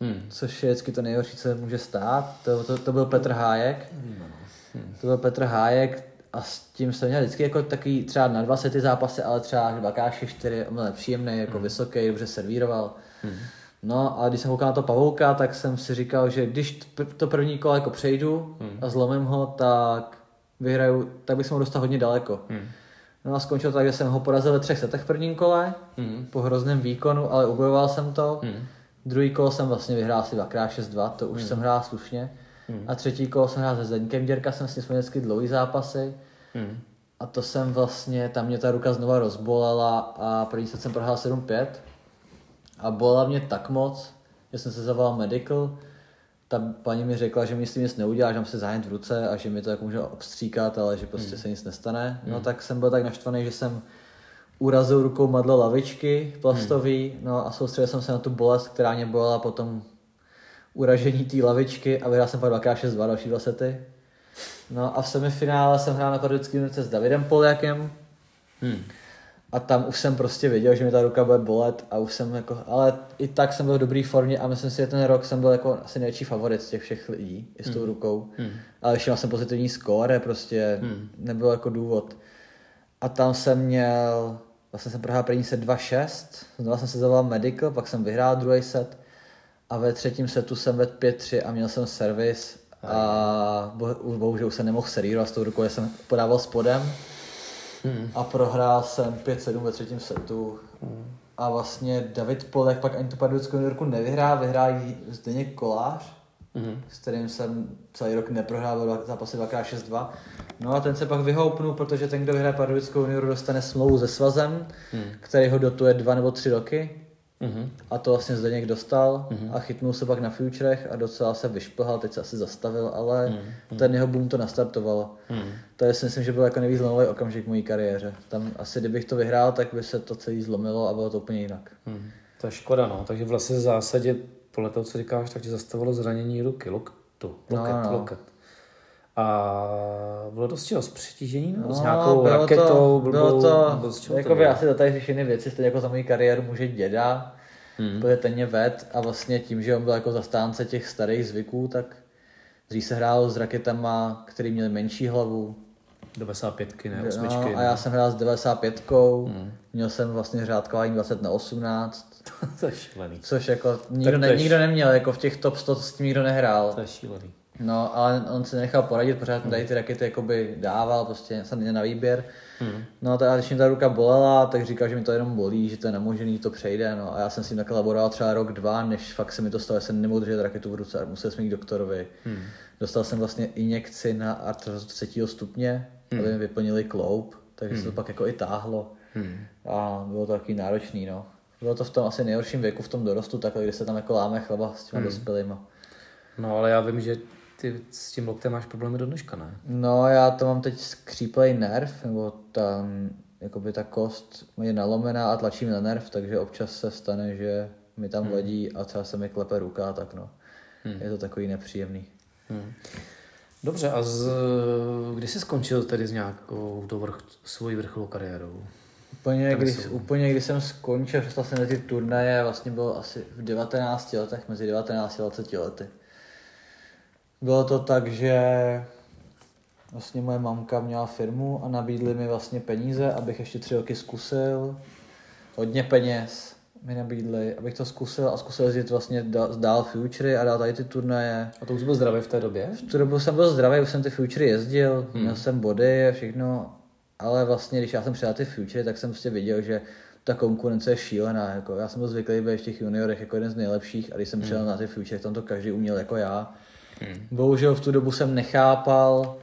Mm. což je vždycky to nejhorší, co se může stát. To, to, to byl Petr Hájek. To byl Petr Hájek a s tím jsem měl vždycky jako takový třeba na dva sety zápasy, ale třeba čtyři, on byl nepříjemný, jako vysoký, dobře servíroval. No a když jsem koukal na to Pavouka, tak jsem si říkal, že když to první kolo jako přejdu a zlomím ho, tak vyhraju, tak bych se mohl dostat hodně daleko. Mm. No a skončilo tak, že jsem ho porazil ve třech setech v prvním kole, Mm. po hrozném výkonu, ale ubojoval jsem to. Mm. Druhý kolo jsem vlastně vyhrál asi dvakrát 6-2, to už jsem hrál slušně. A třetí kolo jsem hrál se Zdeňkem Děrka, jsem s ním měl vždycky dlouhý zápasy. Mm. A to jsem vlastně, tam mě ta ruka znova rozbolela a první set jsem prohrál 7-5. A bolela mě tak moc, že jsem se zavolal medical. Ta paní mi řekla, že mi s tím nic neudělá, že mám se zájem v ruce a že mi to jako může obstříkat, ale že prostě se nic nestane. No tak jsem byl tak naštvaný, že jsem urazil rukou madlo lavičky plastový, no a soustředil jsem se na tu bolest, která mě bolela potom uražení té lavičky a vyhrál jsem pak 2x6-2 další dva sety. No a v semifinále jsem hrál na pardubické unice s Davidem Poljakem Mm. a tam už jsem prostě věděl, že mi ta ruka bude bolet a už jsem jako, ale i tak jsem byl v dobré formě a myslím si, že ten rok jsem byl jako asi největší favorit z těch všech lidí i s tou rukou. Mm. Ale ještě měl jsem pozitivní skóre, prostě Hmm. nebyl jako důvod. A tam jsem měl, vlastně jsem prohrál první set 2-6, znovu jsem se zavolal medical, pak jsem vyhrál druhý set a ve třetím setu jsem vedl 5-3 a měl jsem servis a bo, už bohužel už jsem nemohl servírovat s tou rukou, já jsem podával spodem Mm. a prohrál jsem 5-7 ve třetím setu. A vlastně David Polek pak ani tu pardubickou juniorku nevyhrál, vyhrál ji Zdeněk Kolář, Mm. s kterým jsem celý rok neprohrál dva- zápasy 2x6-2. No a ten se pak vyhoupnul, protože ten, kdo vyhraje pardubickou junioru, dostane smlouvu se svazem, Hmm. který ho dotuje dva nebo tři roky. Mm. A to vlastně Zdeněk dostal a chytnul se pak na futurech a docela se vyšplhal, teď se asi zastavil, ale ten jeho boom to nastartovalo. Mm. To je si myslím, že byl jako nejvíc zlomový okamžik v mojí kariéře. Tam asi kdybych to vyhrál, tak by se to celý zlomilo a bylo to úplně jinak. Mm. To je škoda, no. Takže vlastně v zásadě, podle toho, co říkáš, tak tě zastavilo zranění ruky, loktu, loket, No, no. loket. A bylo dost čeho, s přetížení nebo s No, nějakou bylo raketou? to, blbou, bylo nebo to, z čeho to jako by bylo? asi do tady řešený věci, stejně jako za moji kariéru může děda, Hmm. protože ten mě ved a vlastně tím, že on byl jako zastánce těch starých zvyků, tak dřív se hrál s raketama, který měli menší hlavu. 95, ne, osmičky. No, a já jsem hrál s 95, Hmm. měl jsem vlastně řádkování 20 na 18, to je šílený. což jako nikdo, to ne, nikdo neměl, jako v těch top 100 s tím nikdo nehrál. To je šílený. No, ale on se nechal poradit, pořád mi tady ty rakety jakoby dával, prostě jsem měl na výběr. Hmm. No tak a když mi ta ruka bolela, tak říkal, že mi to jenom bolí, že to je nemožný, to přejde. No a já jsem s tím takhle laboroval třeba rok, dva, než fakt se mi to stalo, že jsem nemohl držet raketu v ruce musel jsem jít k doktorovi. Hmm. Dostal jsem vlastně injekci na artrozu třetího stupně, aby mi vyplnili kloub, takže se to pak jako i táhlo. Hmm. A bylo to takový náročný, no. Bylo to v tom asi nejhorším věku, v tom dorostu, takhle, kdy se tam jako láme chleba s těma dospělýma. No ale já vím, že ty s tím loktem máš problémy do dneška, ne? No, já to mám teď skříplej nerv, nebo tam, jakoby ta kost je nalomená a tlačí mi na nerv, takže občas se stane, že mi tam Hmm. vadí a třeba se mi klepe ruka, tak no. Je to takový nepříjemný. Hmm. Dobře, a z, kdy jsi skončil tedy s nějakou do vrch, svojí vrcholovou kariérou? Úplně když, úplně když jsem skončil, přestal jsem na ty turnaje, vlastně bylo asi v 19 letech, mezi 19 a 20 lety. Bylo to tak, že vlastně moje mamka měla firmu a nabídli mi vlastně peníze, abych ještě tři roky zkusil. Hodně peněz mi nabídli, abych to zkusil a zkusil jezdit vlastně dál, futury a dál tady ty turnaje. A to už byl zdravý v té době? V tu dobu jsem byl zdravý, už jsem ty futury jezdil, hmm. měl jsem body a všechno, ale vlastně, když já jsem přijel ty futury, tak jsem prostě viděl, že ta konkurence je šílená. Jako já jsem byl zvyklý být v těch juniorech jako jeden z nejlepších a když jsem hmm. přijel na ty futury, tam to každý uměl jako já. Hmm. Bohužel v tu dobu jsem nechápal,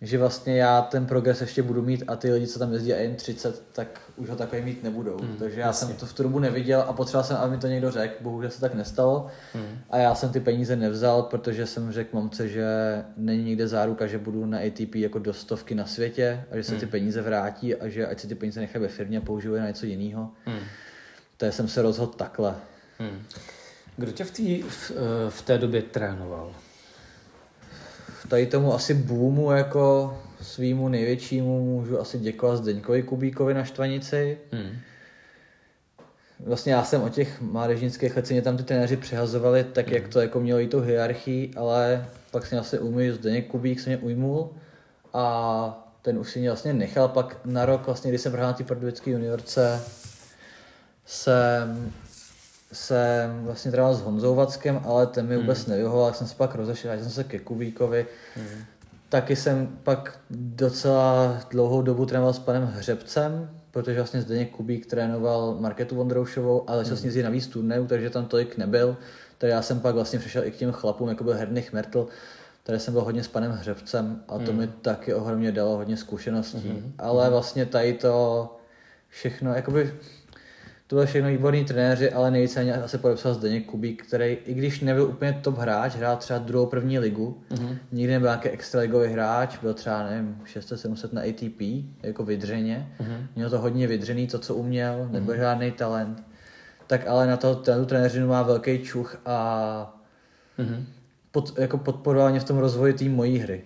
že vlastně já ten progres ještě budu mít a ty lidi, co tam jezdí AM30, tak už ho takový mít nebudou. Hmm, Takže já jasně. jsem to v tu dobu neviděl a potřeboval jsem, aby mi to někdo řekl. Bohužel se tak nestalo. Hmm. A já jsem ty peníze nevzal, protože jsem řekl mamce, že není nikde záruka, že budu na ATP jako do stovky na světě a že se hmm. ty peníze vrátí a že ať si ty peníze nechají ve firmě a použiju je na něco jiného. Hmm. Takže jsem se rozhodl takhle. Hmm. Kdo tě v, tý, v, eh, v té době trénoval? Tady tomu asi boomu jako svýmu největšímu můžu asi děkovat Zdeňkovi Kubíkovi na Štvanici. Hmm. Vlastně já jsem o těch mládežnických let tam ty trenéři přehazovali tak, hmm. jak to jako mělo i tu hierarchii, ale pak se asi umyl Zdeněk Kubík, se mě ujmul a ten už si mě vlastně nechal pak na rok, vlastně, když jsem hrál na té pardubické juniorce, jsem jsem vlastně trénoval s Honzou Vackem, ale ten mi vůbec hmm. nevyhovoval, jsem se pak rozešel, jsem se ke Kubíkovi. Hmm. Taky jsem pak docela dlouhou dobu trénoval s panem Hřebcem, protože vlastně Zdeněk Kubík trénoval Marketu Vondroušovou, ale začal hmm. s ní navíc turnajů, takže tam tolik nebyl. Takže já jsem pak vlastně přišel i k těm chlapům, jako byl Hernich Mertl, tady jsem byl hodně s panem Hřebcem a to hmm. mi taky ohromně dalo hodně zkušeností. Hmm. Ale vlastně tady to všechno, jakoby to byly všechno výborní trenéři, ale nejvíce ani asi podepsal Zdeněk Kubík, který, i když nebyl úplně top hráč, hrál třeba druhou první ligu, mm-hmm. nikdy nebyl nějaký extraligový hráč, byl třeba, nevím, 600-700 na ATP, jako vydřeně, mm-hmm. měl to hodně vydřený, to, co uměl, mm-hmm. nebyl žádný talent, tak ale na to, ten trenéřinu má velký čuch a mm-hmm. pod, jako podporoval mě v tom rozvoji té mojí hry.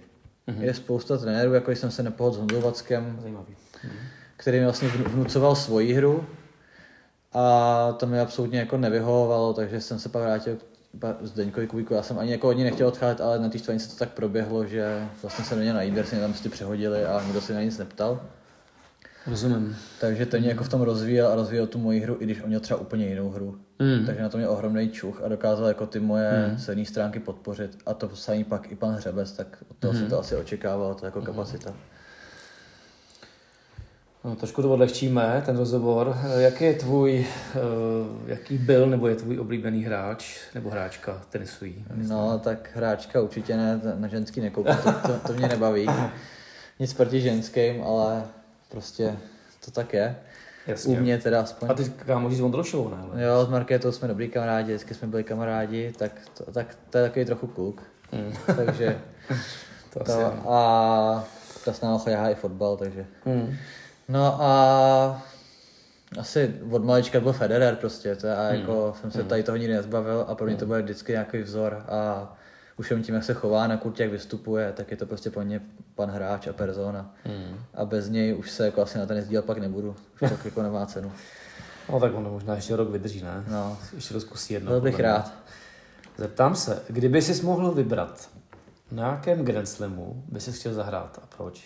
Mm-hmm. Je spousta trenérů, jako jsem se nepohodl s Honzou Vackem, mm-hmm. který mi vlastně vnucoval svoji hru, a to mi absolutně jako nevyhovovalo, takže jsem se pak vrátil k Zdeňkovi Kubíku. Já jsem ani jako od ní nechtěl odcházet, ale na té štvanici to tak proběhlo, že vlastně se do něj na Iber, se mě tam prostě přehodili a nikdo se na nic neptal. Rozumím. Takže to mě jako v tom rozvíjel a rozvíjel tu moji hru, i když on měl třeba úplně jinou hru. Mm. Takže na to mě ohromný čuch a dokázal jako ty moje mm. silné stránky podpořit. A to samý pak i pan Hřebec, tak od toho mm. jsem to asi očekával, to jako mm. No, trošku to odlehčíme, ten rozhovor. Jaký je tvůj, uh, jaký byl nebo je tvůj oblíbený hráč nebo hráčka tenisují? No, tak hráčka určitě ne, na ženský nekoukám, to, to, to mě nebaví. Nic proti ženským, ale prostě to tak je. Jasně. U mě teda aspoň. A ty kámoši s Vondrošovou, ne? Ale... Jo, s Markétou jsme dobrý kamarádi, vždycky jsme byli kamarádi, tak to, tak to je takový trochu kluk. Mm. Takže to, to a ta s námi i fotbal, takže. Mm. No a asi od malička byl Federer prostě, to já hmm. jako jsem se hmm. tady toho nikdy nezbavil a pro mě to hmm. bude vždycky nějaký vzor a už jen tím, jak se chová na kurtě, jak vystupuje, tak je to prostě pro mě pan hráč a persona. Hmm. A bez něj už se jako asi na ten jezdíl pak nebudu, už pak jako nemá cenu. No tak ono možná ještě rok vydrží, ne? No. Ještě rozkusí jedno. Byl bych rád. Zeptám se, kdyby jsi mohl vybrat, na jakém Grand Slamu by si chtěl zahrát a proč?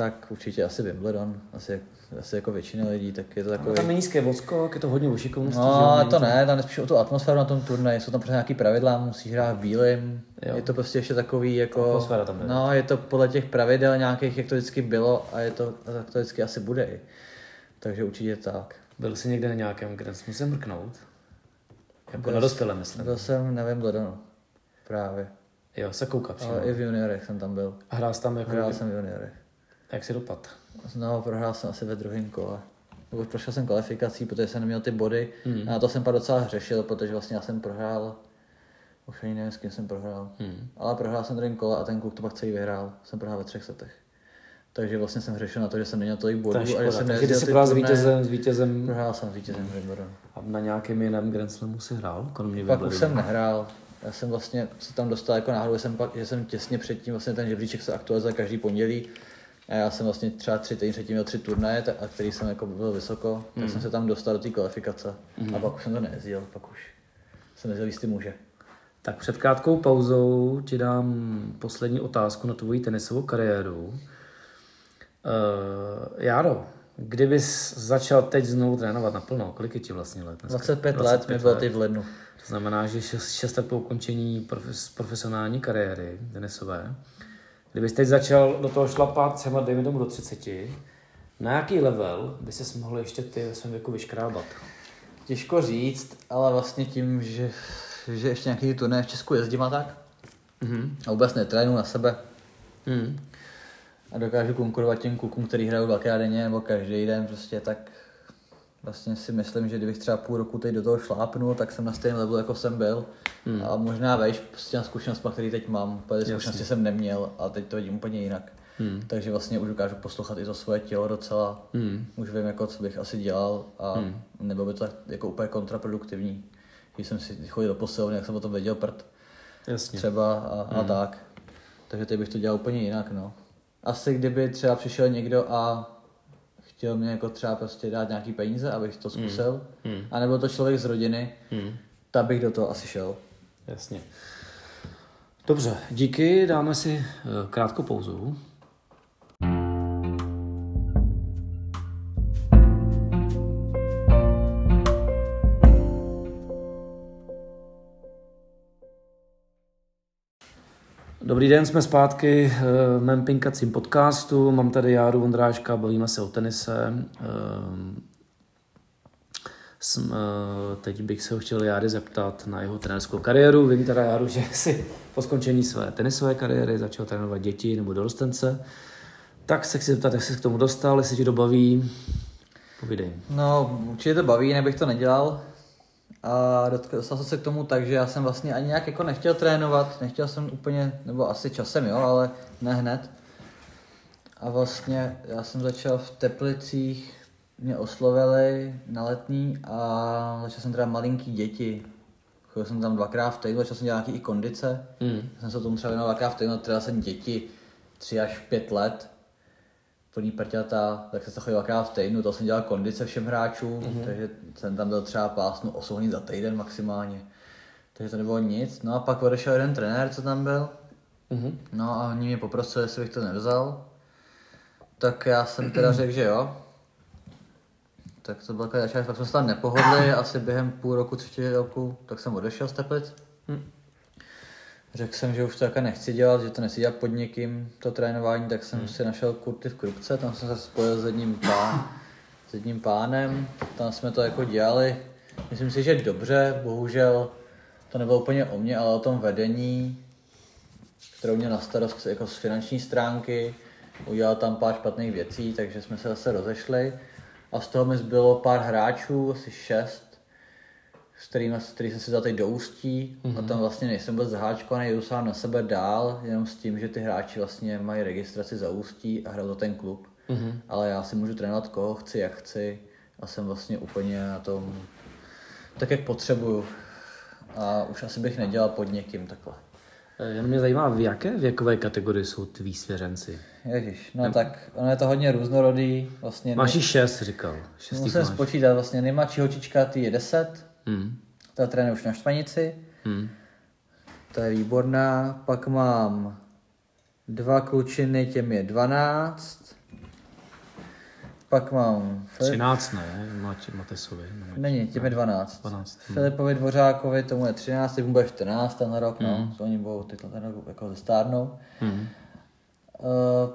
Tak určitě asi Wimbledon, asi, asi jako většina lidí, tak je to takový... No, tam je nízké vodsko, je to hodně ušikovnosti. No, to ne, tam spíš o tu atmosféru na tom turnaji, jsou tam prostě nějaký pravidla, musíš hrát v bílém, je to prostě ještě takový jako... Atmosféra tam je. No, je to podle těch pravidel nějakých, jak to vždycky bylo a je to, a tak to vždycky asi bude i. Takže určitě tak. Byl jsi někde na nějakém, kde jsi musel mrknout? Jako byl, na dospělé, myslím. Byl jsem na Wimbledonu, právě. Jo, se koukat Ale i v juniorech jsem tam byl. A hrál jsi tam jako... Hrál jsem v juniorech. Jak si dopad? No, prohrál jsem asi ve druhém kole. Už prošel jsem kvalifikací, protože jsem neměl ty body. Mm. A to jsem pak docela řešil, protože vlastně já jsem prohrál už ani nevím, s kým jsem prohrál. Mm. Ale prohrál jsem druhým kole a ten kluk to pak celý vyhrál. Jsem prohrál ve třech setech. Takže vlastně jsem řešil na to, že jsem neměl tolik bodů a že jsem Takže jsi prohrál s vítězem, s vítězem. Prohrál jsem s vítězem mm. A na nějakém jiném Grand Slamu si hrál? Kromě pak už jsem nehrál. Já jsem vlastně se tam dostal jako náhodou, že jsem, pak, že jsem těsně předtím, vlastně ten žebříček se aktualizuje každý pondělí a já jsem vlastně třeba tři týdny předtím měl tři turnaje, a který jsem jako byl vysoko, mm. tak hmm. jsem se tam dostal do té kvalifikace. Mm. A pak už jsem to nejezdil, pak už jsem nejezdil jistý muže. Tak před krátkou pauzou ti dám poslední otázku na tvoji tenisovou kariéru. Uh, Járo, kdybys začal teď znovu trénovat naplno, kolik je ti vlastně let? Dneska? 25, 25 let mi bylo teď v lednu. To znamená, že 6 let po ukončení profes, profesionální kariéry tenisové, kdybys teď začal do toho šlapat třeba, dejme tomu do 30, na jaký level by ses mohl ještě ty ve svém věku vyškrábat? Těžko říct, ale vlastně tím, že, že ještě nějaký turné v Česku jezdím a tak, mm-hmm. a vůbec netrénu na sebe, mm. a dokážu konkurovat těm klukům, který hrajou dvakrát denně nebo každý den prostě, tak vlastně si myslím, že kdybych třeba půl roku teď do toho šlápnul, tak jsem na stejném levelu, jako jsem byl. Hmm. A možná vejš s těma zkušenostmi, který teď mám. Protože zkušenosti jsem neměl a teď to vidím úplně jinak. Hmm. Takže vlastně už dokážu poslouchat i to svoje tělo docela. Hmm. Už vím, jako, co bych asi dělal a hmm. nebylo by to jako úplně kontraproduktivní. Když jsem si chodil do posilovny, jak jsem o tom věděl prd. Jasně. Třeba a, a hmm. tak. Takže teď bych to dělal úplně jinak, no. Asi kdyby třeba přišel někdo a chtěl mě jako třeba prostě dát nějaký peníze, abych to zkusil, mm. Mm. a nebo to člověk z rodiny, mm. tak bych do toho asi šel. Jasně. Dobře, díky, dáme si eh, krátkou pauzu. Dobrý den, jsme zpátky v eh, mém pinkacím podcastu. Mám tady Járu Vondráška, bavíme se o tenise. Jsem, eh, teď bych se ho chtěl Járy zeptat na jeho trenerskou kariéru. Vím teda Járu, že si po skončení své tenisové kariéry začal trénovat děti nebo dorostence. Tak se chci zeptat, jak jsi k tomu dostal, jestli ti to baví. Povídej. No, určitě to baví, nebych to nedělal. A dostal jsem se k tomu tak, že já jsem vlastně ani nějak jako nechtěl trénovat, nechtěl jsem úplně, nebo asi časem jo, ale ne hned. A vlastně já jsem začal v Teplicích, mě oslovili na letní a začal jsem teda malinký děti. Chodil jsem tam dvakrát v týdnu, začal jsem dělat nějaký i kondice. Mm. Jsem se tomu třeba věnoval dvakrát v týdnu, teda jsem děti tři až pět let plný prťata, tak se to chodil dvakrát v týdnu, to jsem dělal kondice všem hráčům, mm-hmm. takže jsem tam byl třeba pásnu 8 hodin za týden maximálně. Takže to nebylo nic. No a pak odešel jeden trenér, co tam byl. Mm-hmm. No a oni mě poprosili, jestli bych to nevzal. Tak já jsem teda řekl, že jo. Tak to byl takový začátek, pak jsme se tam nepohodli, asi během půl roku, třetí roku, tak jsem odešel z Teplic. Mm. Řekl jsem, že už to také nechci dělat, že to nechci dělat pod někým, to trénování, tak jsem hmm. si našel kurty v Krupce, tam jsem se spojil s jedním, pán, s jedním pánem, tam jsme to jako dělali. Myslím si, že dobře, bohužel to nebylo úplně o mě, ale o tom vedení, kterou měl na starost jako z finanční stránky, udělal tam pár špatných věcí, takže jsme se zase rozešli. A z toho mi zbylo pár hráčů, asi šest, s kterými, který jsem si dal teď do ústí mm-hmm. a mhm. tam vlastně nejsem vůbec zaháčkovaný, jdu sám na sebe dál, jenom s tím, že ty hráči vlastně mají registraci za ústí a hrajou za ten klub. Mm-hmm. Ale já si můžu trénovat koho chci, jak chci a jsem vlastně úplně na tom tak, jak potřebuju. A už asi bych nedělal pod někým takhle. Eh, jen mě zajímá, v jaké věkové kategorii jsou tví svěřenci? Ježíš, no Nem... tak ono je to hodně různorodý. Vlastně máš ne... šest, říkal. Šest Musím spočítat, vlastně nejmladší holčička, ty je deset, Hmm. Ta trénuje už na Štvanici. Hmm. To je výborná. Pak mám dva klučiny, těm je 12. Pak mám... Filip... 13 ne, Matesovi. Není, těm je 12. 12. Hmm. Filipovi Dvořákovi, tomu je 13, mu bude 14 ten rok, no. hmm. no. To oni budou tyhle ten rok jako zestárnou. Hmm. Uh,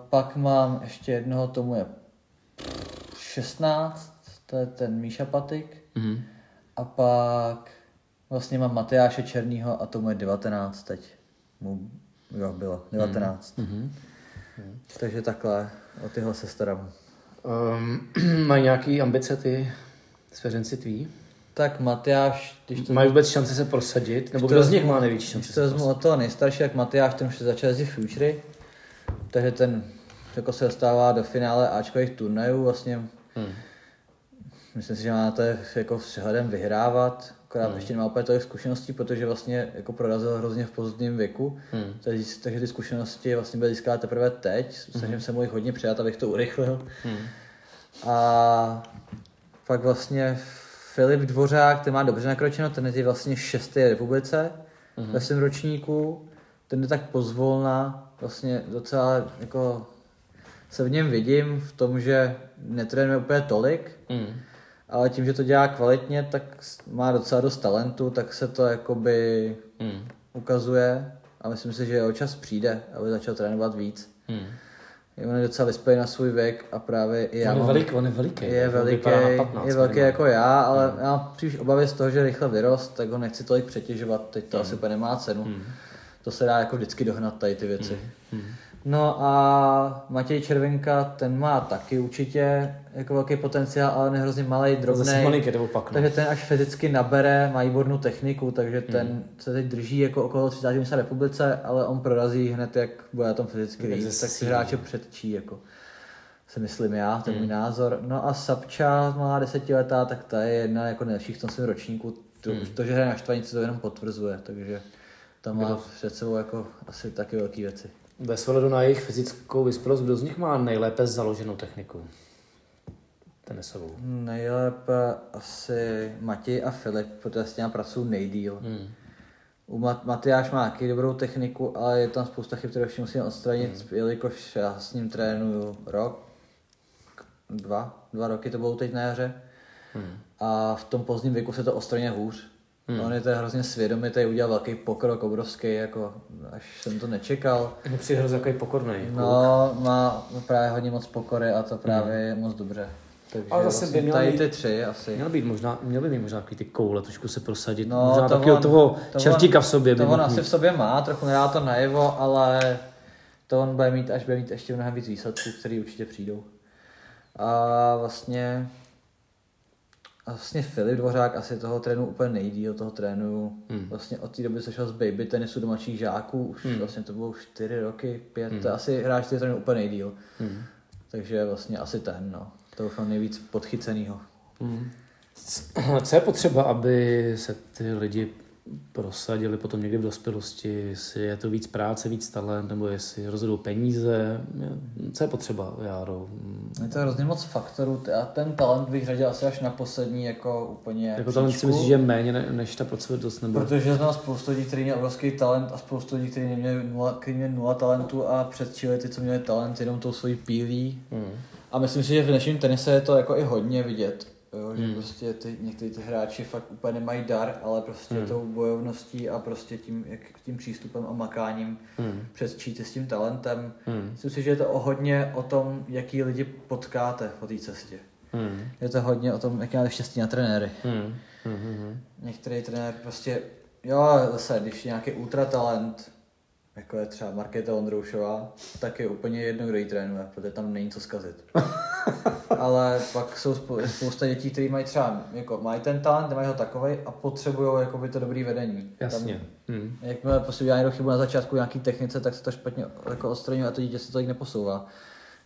pak mám ještě jednoho, tomu je 16, to je ten Míša Patik. Hmm. A pak vlastně mám Matyáše Černýho a tomu je 19 teď. Mu, jo, bylo 19. Mm-hmm. Mm. Takže takhle, o tyhle se starám. Um, mají nějaký ambice ty svěřenci tví? Tak Matyáš, když to... Mají vůbec šanci se prosadit? Nebo kdo z nich má největší šanci? Když to vezmu od toho nejstarší, jak Matyáš, ten už se začal jezdit Futury, takže ten jako se dostává do finále Ačkových turnajů, vlastně hmm. Myslím si, že má na to jako s přehledem vyhrávat, akorát hmm. ještě nemá úplně tolik zkušeností, protože vlastně jako prorazil hrozně v pozitivním věku, hmm. takže, takže ty zkušenosti vlastně byly získávat teprve teď, snažím hmm. se mu jich hodně přijat, abych to urychlil. Hmm. A pak vlastně Filip Dvořák, ten má dobře nakročeno, ten je vlastně šestý republice, mm-hmm. ve svém ročníku, ten jde tak pozvolna, vlastně docela jako se v něm vidím v tom, že netrénuje úplně tolik, mm. Ale tím, že to dělá kvalitně, tak má docela dost talentu, tak se to jakoby mm. ukazuje a myslím si, že jeho čas přijde, aby začal trénovat víc. Mm. On je docela vyspělý na svůj věk a právě i já on je, velik, on je veliký. Je veliký, 15, je velký jako já, ale mm. já mám příliš obavy z toho, že rychle vyrost, tak ho nechci tolik přetěžovat, teď to mm. asi úplně nemá cenu. Mm. To se dá jako vždycky dohnat tady ty věci. Mm. Mm. No a Matěj Červenka, ten má taky určitě jako velký potenciál, ale on je hrozně malý, drobný. Takže ten až fyzicky nabere, má výbornou techniku, takže hmm. ten se teď drží jako okolo 30. místa republice, ale on prorazí hned, jak bude na tom fyzicky víc, tak si hráče předčí, jako si myslím já, to je můj hmm. názor. No a Sapča, má desetiletá, tak ta je jedna jako nejlepších v tom svém ročníku. To, hmm. to že hraje na štvanici, to jenom potvrzuje, takže tam má před sebou jako asi taky velké věci. Bez ohledu na jejich fyzickou vyspělost, kdo z nich má nejlépe založenou techniku? Tenisovou. Nejlépe asi Matěj a Filip, protože s těmi pracují nejdíl. Hmm. U Mat- Matyáš má taky dobrou techniku, ale je tam spousta chyb, které ještě musím odstranit, hmm. jelikož já s ním trénuju rok, dva, dva roky to bylo teď na jaře. Hmm. A v tom pozdním věku se to odstraně hůř. Hmm. On je to hrozně tady udělal velký pokrok, obrovský, jako až jsem to nečekal. Je přijde hrozně takový pokorný. No, má právě hodně moc pokory a to právě hmm. je moc dobře. Takže ale zase vlastně by měl tady ty tři asi. Měl, být možná, měl by mít možná takový ty koule, trošku se prosadit. No, možná to on, toho to čertíka v sobě. To on asi v sobě má, trochu nedá to najevo, ale to on bude mít, až bude mít ještě mnohem víc výsledků, které určitě přijdou. A vlastně vlastně Filip Dvořák asi toho trénu úplně nejdíl, toho trénu. Hmm. Vlastně od té doby se šel z baby tenisu domačích žáků, už hmm. vlastně to bylo čtyři roky, pět, hmm. to asi hráč, který trénu úplně nejdíl. Hmm. Takže vlastně asi ten, no. To mám nejvíc podchycenýho. Hmm. Co je potřeba, aby se ty lidi prosadili potom někdy v dospělosti, jestli je to víc práce, víc talent, nebo jestli rozhodou peníze, co je potřeba, Járo? Je to hrozně moc faktorů a ten talent bych řadil asi až na poslední jako úplně Jako talent si myslíš, že je méně než ta procedurnost? Nebo... Protože znám spoustu lidí, kteří měli obrovský talent a spoustu lidí, kteří měli nula, měli nula talentu a předčili ty, co měli talent, jenom tou svojí pílí. Hmm. A myslím si, že v dnešním tenise je to jako i hodně vidět Jo, že hmm. prostě ty, někteří ty hráči fakt úplně nemají dar, ale prostě hmm. tou bojovností a prostě tím, jak, tím přístupem a makáním hmm. předčíte s tím talentem. Hmm. Myslím si, že je to o hodně o tom, jaký lidi potkáte po té cestě. Hmm. Je to hodně o tom, jak máte štěstí na trenéry. Hmm. Hmm. Některý trenér prostě, jo, zase, když je nějaký ultratalent, jako je třeba Markéta Ondroušová, tak je úplně jedno, kdo jí trénuje, protože tam není co zkazit. Ale pak jsou spousta dětí, kteří mají třeba, jako mají ten talent, nemají ho takový a potřebují jako by to dobrý vedení. Jasně. Tam, hmm. Jakmile prostě udělá někdo chybu na začátku nějaký technice, tak se to špatně jako odstraňuje a to dítě se tolik neposouvá.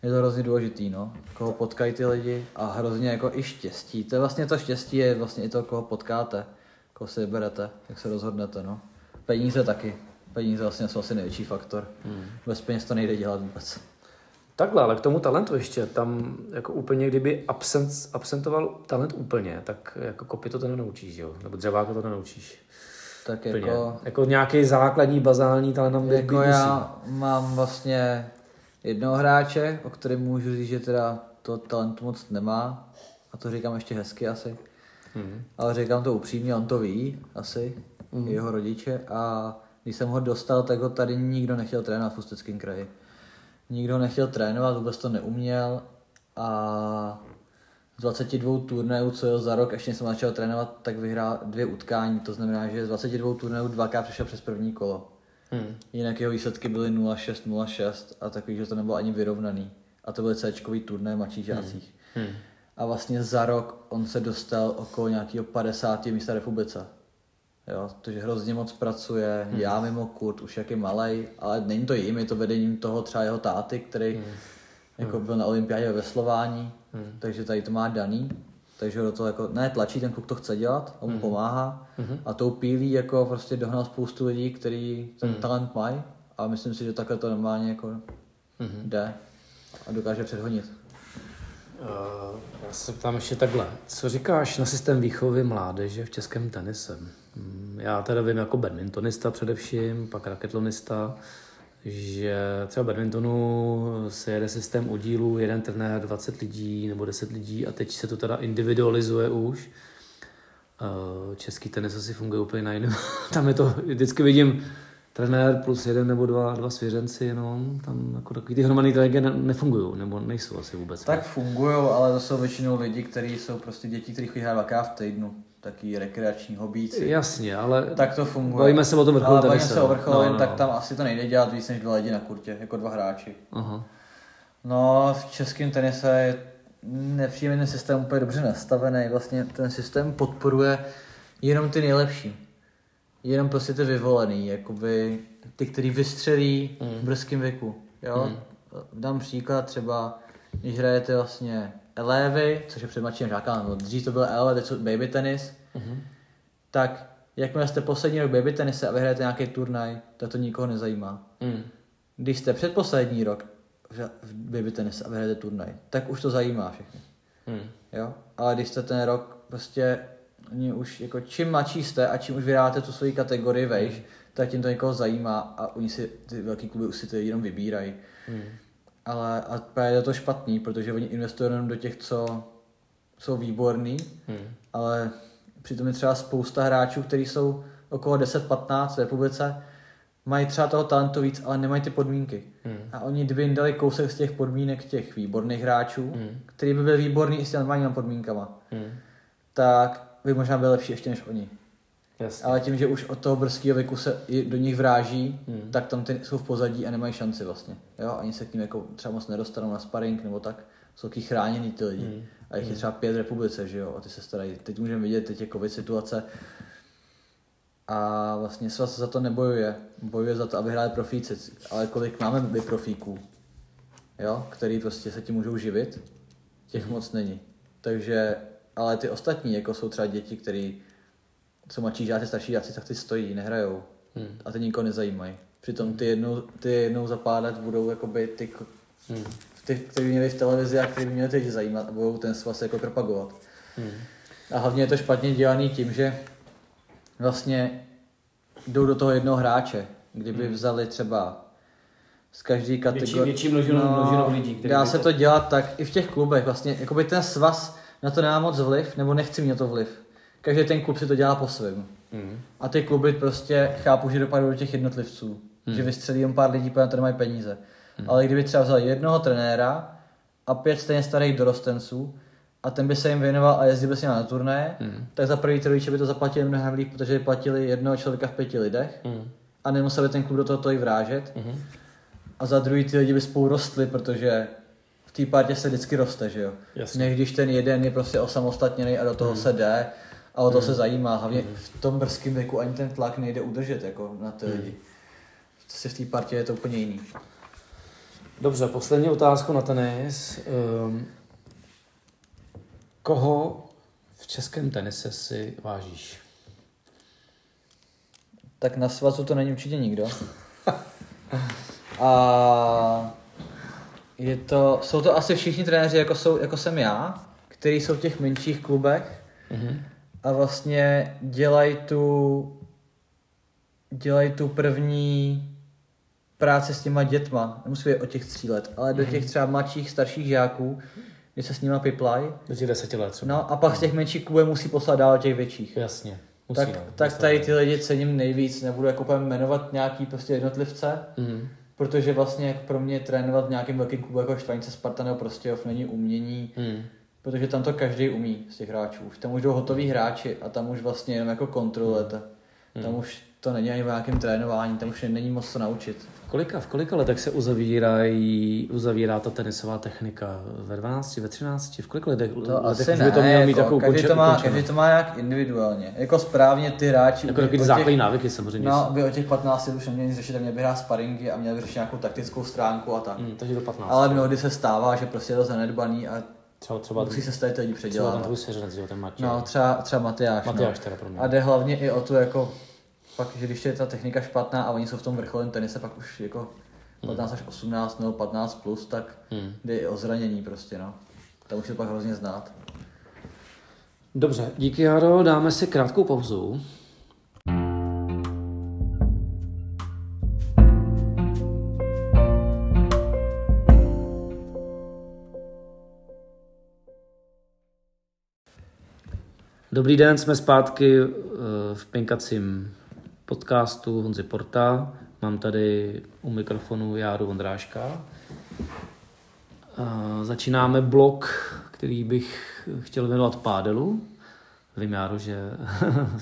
Je to hrozně důležitý, no. Koho potkají ty lidi a hrozně jako i štěstí. To je vlastně to štěstí, je vlastně i to, koho potkáte, koho si vyberete, jak se rozhodnete, no. Peníze taky peníze vlastně jsou asi největší faktor. Hmm. Bez peněz to nejde dělat vůbec. Takhle, ale k tomu talentu ještě, tam jako úplně, kdyby absent, absentoval talent úplně, tak jako kopy to to nenaučíš, jo? Nebo dřeváka to nenaučíš. Tak úplně. jako... Jako nějaký základní, bazální talent nám Jako já mám vlastně jednoho hráče, o kterém můžu říct, že teda to talentu moc nemá. A to říkám ještě hezky asi. Hmm. Ale říkám to upřímně, on to ví asi, hmm. jeho rodiče. A když jsem ho dostal, tak ho tady nikdo nechtěl trénovat v Ústeckém kraji. Nikdo nechtěl trénovat, vůbec to neuměl a z 22 turnajů, co jel za rok, ještě jsem začal trénovat, tak vyhrál dvě utkání. To znamená, že z 22 turnajů dvakrát přišel přes první kolo. Hmm. Jinak jeho výsledky byly 0-6, 0-6 a takový, že to nebylo ani vyrovnaný. A to byly c turné v mladších hmm. žácích. Hmm. A vlastně za rok on se dostal okolo nějakého 50. místa republice. Jo, protože hrozně moc pracuje, hmm. já mimo Kurt, už jak je malej, ale není to jim, je to vedením toho třeba jeho táty, který hmm. jako hmm. byl na olympiádě ve veslování, hmm. takže tady to má daný. Takže do toho jako, ne, tlačí, ten kluk to chce dělat, on mu hmm. pomáhá hmm. a tou pílí jako prostě dohnal spoustu lidí, kteří ten hmm. talent mají a myslím si, že takhle to normálně jako hmm. jde a dokáže předhonit. Uh, já se ptám ještě takhle. Co říkáš na systém výchovy mládeže v českém tenisem? Já teda vím jako badmintonista především, pak raketlonista, že třeba badmintonu se jede systém oddílů, jeden trenér, 20 lidí nebo 10 lidí a teď se to teda individualizuje už. Eh, český tenis asi funguje úplně na jiném. Tam je to, vždycky vidím trenér plus jeden nebo dva, dva svěřenci jenom, tam jako takový ty hromadný tréninky ne, nefungují, nebo nejsou asi vůbec. Tak fungují, ale to jsou většinou lidi, kteří jsou prostě děti, kteří chodí dvakrát v týdnu taký rekreační hobíci. Jasně, ale tak to funguje. Bavíme se o tom vrcholovém tenise. se o vrcholovém, no, no, tak no. tam asi to nejde dělat víc než dva lidi na kurtě, jako dva hráči. Aha. No, v českém tenise je nepříjemný systém úplně dobře nastavený. Vlastně ten systém podporuje jenom ty nejlepší. Jenom prostě ty vyvolený, jakoby ty, který vystřelí mm. v brzkém věku. Jo? Mm. Dám příklad třeba, když hrajete vlastně elevy, což je před mladším žákám, no, dřív to byl L, teď baby tenis, mm-hmm. tak jakmile jste poslední rok baby tenise a vyhrajete nějaký turnaj, tak to nikoho nezajímá. Mm. Když jste předposlední rok v baby tenise a vyhrajete turnaj, tak už to zajímá všechny. Mm. Jo? Ale když jste ten rok prostě oni už jako čím mladší jste a čím už vyhráte tu svoji kategorii vejš, mm. tak tím to někoho zajímá a oni si ty velký kluby už si to jenom vybírají. Mm ale a právě je to špatný, protože oni investují jenom do těch, co jsou výborní, hmm. ale přitom je třeba spousta hráčů, kteří jsou okolo 10-15 v republice, mají třeba toho talentu víc, ale nemají ty podmínky. Hmm. A oni, kdyby jim dali kousek z těch podmínek těch výborných hráčů, hmm. který by byl výborný i s těmi normálními podmínkama, hmm. tak by možná byl lepší ještě než oni. Jasně. Ale tím, že už od toho brzkého věku se do nich vráží, hmm. tak tam ty jsou v pozadí a nemají šanci vlastně. Jo? Ani se k ním jako třeba moc nedostanou na sparring nebo tak. Jsou taky chráněný ty lidi. Hmm. A jich je hmm. třeba pět republice, že jo, a ty se starají. Teď můžeme vidět, teď je covid situace. A vlastně svaz za to nebojuje. Bojuje za to, aby hráli profíci. Ale kolik máme by profíků, jo, který prostě se tím můžou živit, těch hmm. moc není. Takže, ale ty ostatní, jako jsou třeba děti, které co mladší žáci, starší žáci, tak ty stojí, nehrajou. Hmm. A ty nikoho nezajímají. Přitom ty jednou, ty jednou za pár let budou jakoby ty, hmm. ty kteří měli v televizi a kteří by měli teď zajímat a budou ten svaz jako propagovat. Hmm. A hlavně je to špatně dělaný tím, že vlastně jdou do toho jednoho hráče. Kdyby hmm. vzali třeba z každé kategorie. Větší, větší množinu, no, množinu lidí. Dá se to dělat tak i v těch klubech. Vlastně, jakoby ten svaz na to nemá moc vliv, nebo nechci mít na to vliv každý ten klub si to dělá po svém. Mm. A ty kluby prostě chápu, že dopadou do těch jednotlivců. Mm. Že vystřelí jen pár lidí, protože to nemají peníze. Mm. Ale kdyby třeba vzal jednoho trenéra a pět stejně starých dorostenců a ten by se jim věnoval a jezdil by si na turné, mm. tak za první ty rodiče by to zaplatili mnohem líp, protože by platili jednoho člověka v pěti lidech mm. a nemusel by ten klub do toho tolik vrážet. Mm. A za druhý ty lidi by spolu rostli, protože v té partě se vždycky roste, že jo. Jasně. Než když ten jeden je prostě osamostatněný a do toho mm. se jde a o to hmm. se zajímá. Hlavně hmm. v tom brzkém věku ani ten tlak nejde udržet jako na ty hmm. lidi. To si v té partě je to úplně jiný. Dobře, poslední otázku na tenis. Um, koho v českém tenise si vážíš? Tak na svazu to není určitě nikdo. A je to, jsou to asi všichni trenéři, jako, jsou, jako jsem já, kteří jsou v těch menších klubech. Mm-hmm a vlastně dělají tu dělají tu první práci s těma dětma, nemusí být o těch tří let, ale do mhm. těch třeba mladších, starších žáků, kdy se s nima piplaj. Do těch deseti let třeba. No a pak z těch menších klubů musí poslat dál těch větších. Jasně. Musí, tak, no, tak tady ty lidi cením nejvíc, nebudu jako jmenovat nějaký prostě jednotlivce, mm. protože vlastně pro mě trénovat v nějakém velkém klubu jako Štvanice Sparta nebo prostě není umění, mm Protože tam to každý umí z těch hráčů. Už tam už jdou hotoví hráči a tam už vlastně jenom jako kontrolujete. Hmm. Tam už to není ani v nějakém trénování, tam už není moc co naučit. V kolika, v kolika letech se uzavírají, uzavírá ta tenisová technika? Ve 12, ve 13? V kolika letech, to letech asi ne, to měl mít jako, takovou každý, to má, každý to má nějak individuálně. Jako správně ty hráči... Jako takový základní návyky samozřejmě. No, by o těch 15 už neměli řešit, a měli by hrát sparingy a měli by řešit nějakou taktickou stránku a tak. Hmm, takže do 15. Ale mnohdy se stává, že prostě je to zanedbaný a Třeba, třeba Musí se stát lidi předělat. Třeba ten tvůj svěřenec, ten Matěj. No, třeba, třeba Matyáš. No. Matyáš no. teda pro mě. A jde hlavně i o to, jako, pak, že když je ta technika špatná a oni jsou v tom vrcholovém tenise, pak už jako 15 hmm. až 18 nebo 15 plus, tak hmm. jde i o zranění prostě, no. To už je pak hrozně znát. Dobře, díky Jaro, dáme si krátkou pauzu Dobrý den, jsme zpátky eh, v pinkacím podcastu Honzi Porta. Mám tady u mikrofonu Járu Vondráška. A Začínáme blok, který bych chtěl věnovat pádelu. Vím, Járo, že,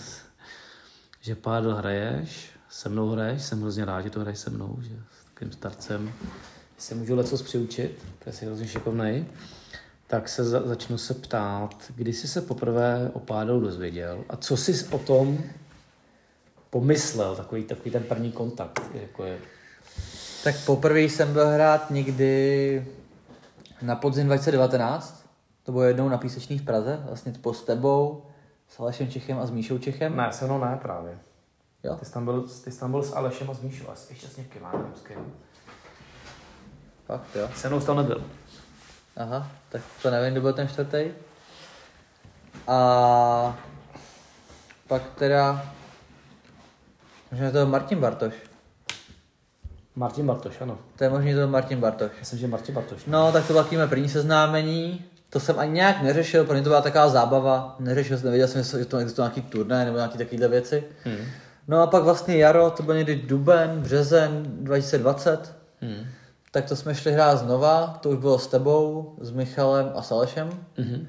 že pádel hraješ, se mnou hraješ, jsem hrozně rád, že to hraješ se mnou, že s takovým starcem se můžu leco přiučit, to je si hrozně šikovnej. Tak se za, začnu se ptát, kdy jsi se poprvé o pádelu dozvěděl a co jsi o tom pomyslel, takový, takový ten první kontakt, jako je, Tak poprvé jsem byl hrát někdy na podzim 2019. To bylo jednou na Písečný v Praze, vlastně po s tebou, s Alešem Čechem a s Míšou Čechem. Ne, se mnou ne právě. Jo? Ty jsi tam byl, ty jsi tam byl s Alešem a s Míšou, a s- ještě s někým. Fakt jo. Se mnou tam nebyl. Aha, tak to nevím, kdo byl ten čtvrtý. A pak teda, možná to byl Martin Bartoš. Martin Bartoš, ano. To je možný, že to byl Martin Bartoš. Myslím, že Martin Bartoš. No, tak to bylo mé první seznámení. To jsem ani nějak neřešil, pro mě to byla taková zábava. Neřešil jsem, nevěděl jsem, že to existuje nějaký turné nebo nějaké takovéhle věci. Hmm. No a pak vlastně jaro, to byl někdy duben, březen 2020. Hmm. Tak to jsme šli hrát znova, to už bylo s tebou, s Michalem a s Alešem. Mhm.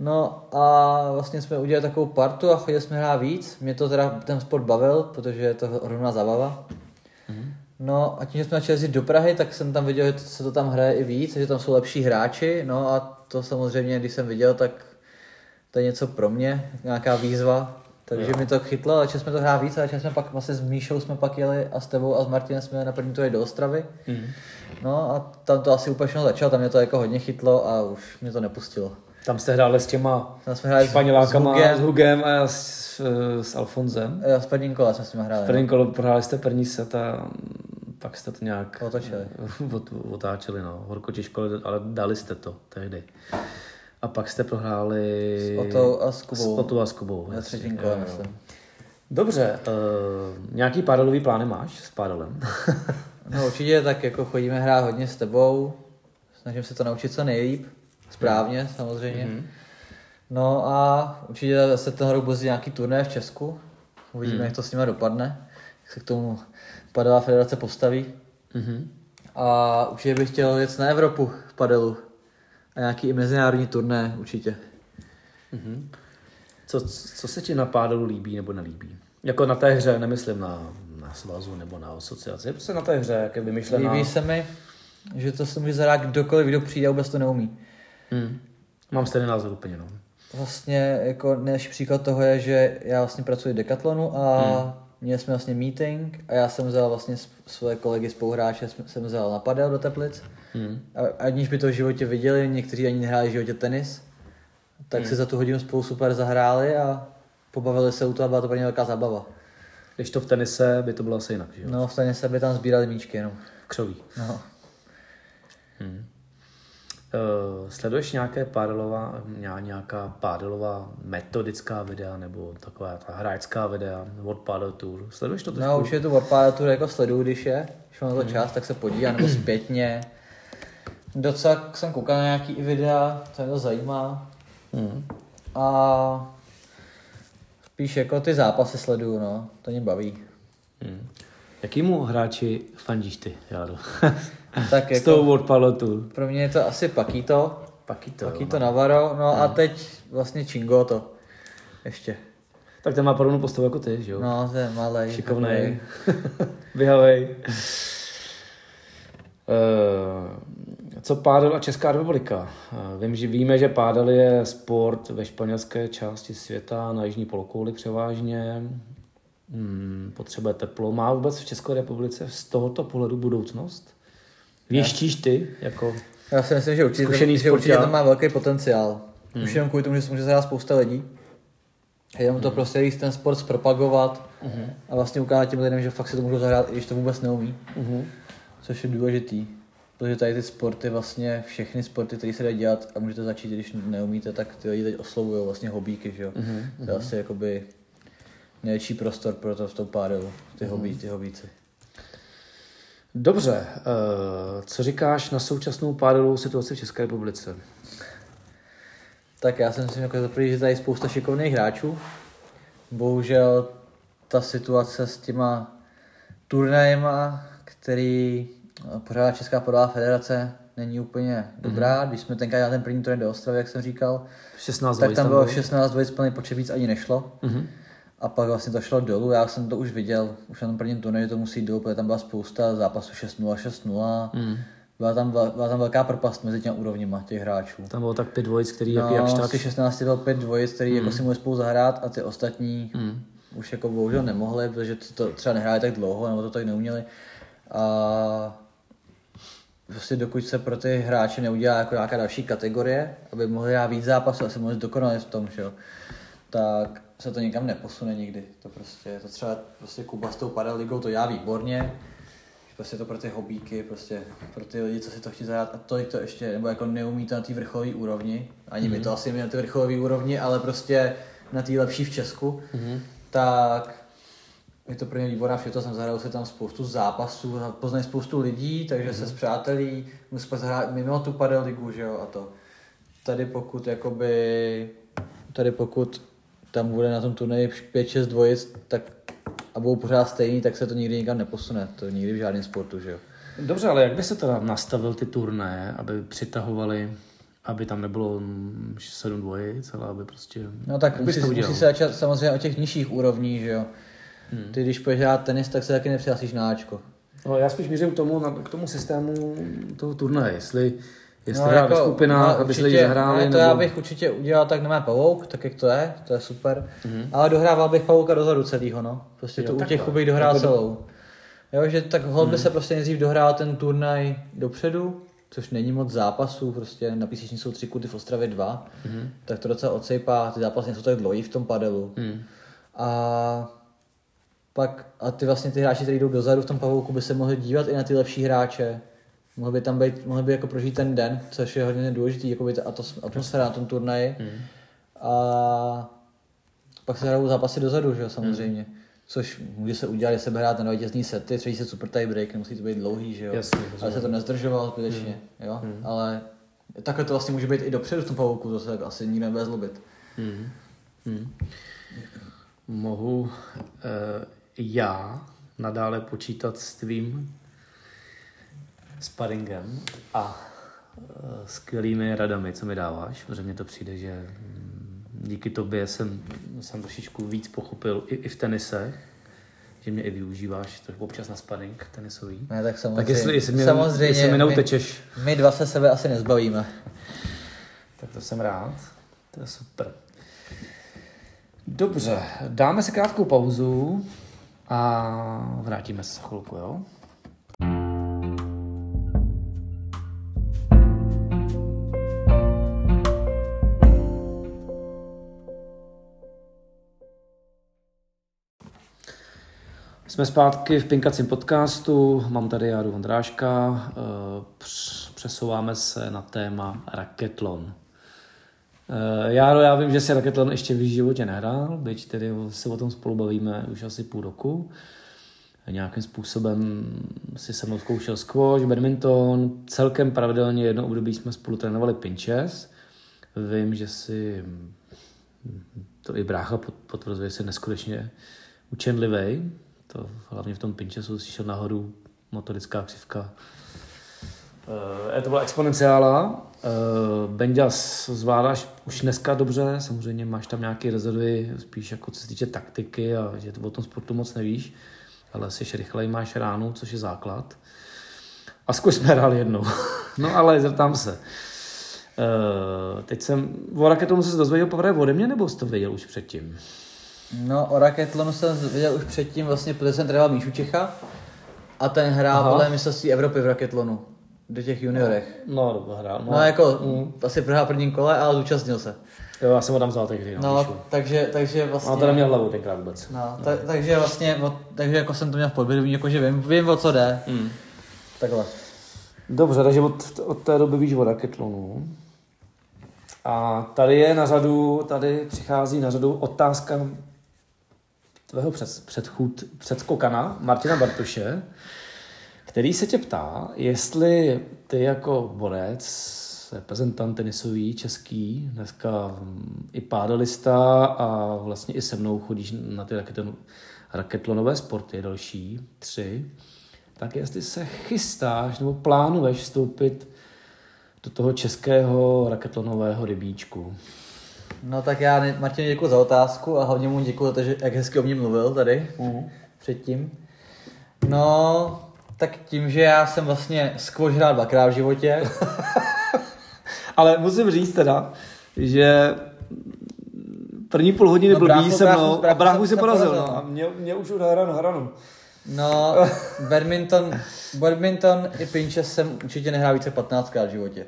No a vlastně jsme udělali takovou partu a chodili jsme hrát víc. Mě to teda ten sport bavil, protože je to hromná zábava. No a tím, že jsme začali jezdit do Prahy, tak jsem tam viděl, že se to tam hraje i víc, že tam jsou lepší hráči. No a to samozřejmě, když jsem viděl, tak to je něco pro mě, nějaká výzva. Takže mi to chytlo, ale jsme to hrát víc a začali jsme pak vlastně s Míšou jsme pak jeli a s tebou a s Martinem jsme na první turnej do Ostravy. Mhm. No a tam to asi úplně začalo, tam mě to jako hodně chytlo a už mě to nepustilo. Tam jste hráli s těma Tam jsme hráli s- Španělákama, s Hugem. s Hugem a s, s Alfonzem. Jo, s prvním kole jsme s nimi hráli. V prvním kole prohráli jste první set a pak jste to nějak Otočili. Ot, otáčeli, no. Horko těžko, ale dali jste to tehdy. A pak jste prohráli... S Otou a s Kubou. S Otou a s Kubou. Na třetím kole, myslím. Dobře, uh, nějaký pádelový plány máš s pádelem? No určitě tak jako chodíme hrát hodně s tebou. Snažím se to naučit co nejlíp. Správně, samozřejmě. Mhm. No a určitě se ten rok bude nějaký turné v Česku. Uvidíme, jak to s nimi dopadne. Jak se k tomu padelová federace postaví. Mhm. A určitě bych chtěl jet na Evropu v padelu. A nějaký i mezinárodní turné určitě. Mhm. Co, co se ti na pádelu líbí nebo nelíbí? Jako na té hře, nemyslím na, na svazu nebo na asociaci, prostě na té hře, jak je vymyšlená. Líbí se mi, že to se může zahrát kdokoliv, kdo přijde a vůbec to neumí. Hmm. Mám stejný názor úplně, no. Vlastně jako nejlepší příklad toho je, že já vlastně pracuji v Decathlonu a hmm. Měli jsme vlastně meeting a já jsem vzal vlastně s- svoje kolegy spoluhráče, jsem- vzal na padel do Teplic. Hmm. A aniž by to v životě viděli, někteří ani nehráli v životě tenis, tak si za tu hodinu spolu super zahráli a pobavili se u toho a byla to pro ně velká zábava. Když to v tenise by to bylo asi jinak, že jo? No, stejně se by tam sbírali míčky jenom. V křoví. No. Hmm. Uh, sleduješ nějaké pádelová, ně- nějaká pádelová metodická videa nebo taková ta hráčská videa, World Paddle Tour? Sleduješ to? No, určitě tu Warpada Tour jako sleduju, když je, když mám to čas, tak se podívám, nebo zpětně. Docela jsem koukal na nějaký i videa, co mě to zajímá. Hmm. A spíš jako ty zápasy sleduju, no, to mě baví. Hmm. Jakýmu hráči fandíš ty, Járo? Tak S tou jako, World Paddle Tour. pro mě je to asi Pakito, Pakito. Pakito Navarro, no a teď vlastně Chingoto. Ještě. Tak ten má podobnou postavu jako ty, že jo? No, to je malej. Šikovnej. Vyhavej. Eh, Co pádel a Česká republika? Eh, Vím, že víme, že pádel je sport ve španělské části světa, na jižní polokouli převážně. Hmm, potřebuje teplo. Má vůbec v České republice z tohoto pohledu budoucnost? Věštíš ty jako Já si myslím, že určitě, Zkušený že určitě to má velký potenciál. Hmm. Už jenom kvůli tomu, že se může zahrát spousta lidí. Jenom to prostě jít ten sport zpropagovat Mhm. a vlastně ukázat těm lidem, že fakt si to můžou zahrát, i když to vůbec neumí. uh-huh. Což je důležitý. Protože tady ty sporty, vlastně všechny sporty, které se dají dělat a můžete začít, když neumíte, tak ty lidi teď oslovují vlastně hobíky, že jo. Mhm, To je asi jakoby největší prostor pro to v tom pádelu, ty Mhm. hobí, ty hobíci. Dobře, eh, co říkáš na současnou pádelovou situaci v České republice? Tak já jsem si jako za že tady je spousta šikovných hráčů. Bohužel ta situace s těma turnajema, který pořádá Česká podává federace, není úplně dobrá. Mm-hmm. Když jsme tenkrát dělali ten první turnaj do Ostravy, jak jsem říkal, 16 tak tam bylo 16 dvojic plný počet víc ani nešlo. Mhm. A pak vlastně to šlo dolů, já jsem to už viděl, už na tom prvním turnaji to musí dolů, protože tam byla spousta zápasů 6-0, 6-0. Mm. Byla tam, byla tam velká propast mezi těmi úrovněma těch hráčů. Tam bylo tak pět dvojic, který No, jak, jak z tak. těch 16 bylo pět dvojic, který jako si mohli spolu zahrát a ty ostatní Mm. už jako bohužel nemohli, protože to, to třeba nehráli tak dlouho, nebo to tak neuměli. A prostě dokud se pro ty hráče neudělá jako nějaká další kategorie, aby mohli hrát víc zápasů a se mohli zdokonalit v tom, že jo, tak se to nikam neposune nikdy. To prostě, to třeba prostě Kuba s tou padel ligou to já výborně, prostě to pro ty hobíky, prostě pro ty lidi, co si to chtějí zahrát. A to, to ještě, nebo jako neumí to na té vrcholové úrovni, ani my to asi my na té vrcholové úrovni, ale prostě na té lepší v Česku, Mhm. tak je to pro ně výborná všechno, jsem zahrál si tam spoustu zápasů, poznají spoustu lidí, takže se zpřátelí, musí pak zahrát mimo tu padel ligu, že jo, a to. Tady pokud jakoby, tady pokud tam bude na tom turnaji 5-6 dvojic, tak a budou pořád stejný, tak se to nikdy nikam neposune, to nikdy v žádném sportu, že jo. Dobře, ale jak by se teda nastavil ty turné, aby přitahovali, aby tam nebylo mm, sedm dvojic, ale aby prostě... No tak musí, to udělal? musí se začít samozřejmě o těch nižších úrovních, že jo. Hmm. Ty když půjdeš hrát tenis, tak se taky nepřihlásíš na Ačko. No, já spíš mířím k tomu, na- k tomu systému toho turnaje, jestli, jestli No, jako, ve skupinách, no, aby určitě, zahráli, no, to já bych určitě udělal tak na mé pavouk, tak jak to je, to je super. Mhm. Ale dohrával bych pavouka dozadu celýho, no. Prostě Jo, to u takhle. těch bych dohrál Jako do- celou. Jo, že tak hol by se prostě nejdřív dohrál ten turnaj dopředu, což není moc zápasů, prostě na písečně jsou tři kuty v Ostravě dva, Mhm. tak to docela odsejpá, ty zápasy nejsou tak dlouhý v tom padelu. Hmm. A pak a ty vlastně ty hráči, kteří jdou dozadu v tom pavouku, by se mohli dívat i na ty lepší hráče. Mohli by tam být, mohli by jako prožít ten den, což je hodně důležitý, jako by ta atmosféra na tom turnaji. Hmm. A pak se hrajou zápasy dozadu, že jo, samozřejmě. Což může se udělat, že se bude hrát na vítězný sety, třeba se super tie break, nemusí to být dlouhý, že jo. Jasně, ale se to nezdržovalo zbytečně, jo. Ale takhle to vlastně může být i dopředu v tom pavouku, to se asi nikdo nebude zlobit. Hmm. Hmm. Mohu eh, já nadále počítat s tvým sparingem a eh, skvělými radami, co mi dáváš, protože mně to přijde, že mm, díky tobě jsem, jsem trošičku víc pochopil i, i v tenisech, že mě i využíváš trochu občas na sparring tenisový. Ne, tak samozřejmě. Tak jestli, jestli, mě, samozřejmě jestli mi my- neutečeš, My dva se sebe asi nezbavíme. tak to jsem rád. To je super. Dobře, dáme si krátkou pauzu a vrátíme se za chvilku, jo? Jsme zpátky v Pinkacím podcastu, mám tady Járu Vondráška, eh, př- přesouváme se na téma raketlon. Eh, Járo, já vím, že si raketlon ještě v životě nehrál, byť tedy se o tom spolu bavíme už asi půl roku. Nějakým způsobem si se mnou zkoušel squash, badminton, celkem pravidelně jedno období jsme spolu trénovali pinches. Vím, že si to i brácha pot- potvrzuje, že jsi neskutečně učenlivý. To hlavně v tom pinchesu si šel nahoru, motorická křivka. Uh, to byla exponenciála. Uh, Benďas zvládáš už dneska dobře, samozřejmě máš tam nějaké rezervy, spíš jako co se týče taktiky a že o tom sportu moc nevíš, ale jsi rychlej, máš ránu, což je základ. A zkuš jsme hráli jednou. no ale zeptám se. Uh, teď jsem, o raketonu se dozvěděl poprvé ode mě, nebo jsi to věděl už předtím? No, o raketlonu jsem viděl už předtím, vlastně, protože jsem trénoval Míšu Čecha a ten hrál podle mistrovství Evropy v raketlonu do těch juniorech. No, dobře, hrál. No, jako, Mm. asi prohrál v prvním kole, ale zúčastnil se. Jo, já jsem ho tam vzal tehdy, no, No, píšu. takže, takže vlastně... A to neměl hlavu tenkrát vůbec. No, ta, takže vlastně, o, takže jako jsem to měl v podvědomí, jako že vím, vím, o co jde. Mm. Takhle. Dobře, takže od, od té doby víš o raketlonu. A tady je na řadu, tady přichází na řadu otázka tvého před, předchůd, předskokana Martina Bartoše, který se tě ptá, jestli ty jako borec reprezentant tenisový český, dneska i pádelista a vlastně i se mnou chodíš na ty raketon, raketlonové sporty, další tři, tak jestli se chystáš nebo plánuješ vstoupit do toho českého raketlonového rybíčku. No tak já Martin děkuji za otázku a hlavně mu děkuji za to, že jak hezky o mě mluvil tady Uh-huh. předtím. No, tak tím, že já jsem vlastně squash hrál dvakrát v životě, Ale musím říct teda, že první půl hodiny No, blbý bráchu- se bráchu- mnou a bráchu bráchu jsem- se porazil. porazil, No. A mě, mě už hra na hranu. no, badminton, badminton i pinče jsem určitě nehrál více 15 krát v životě.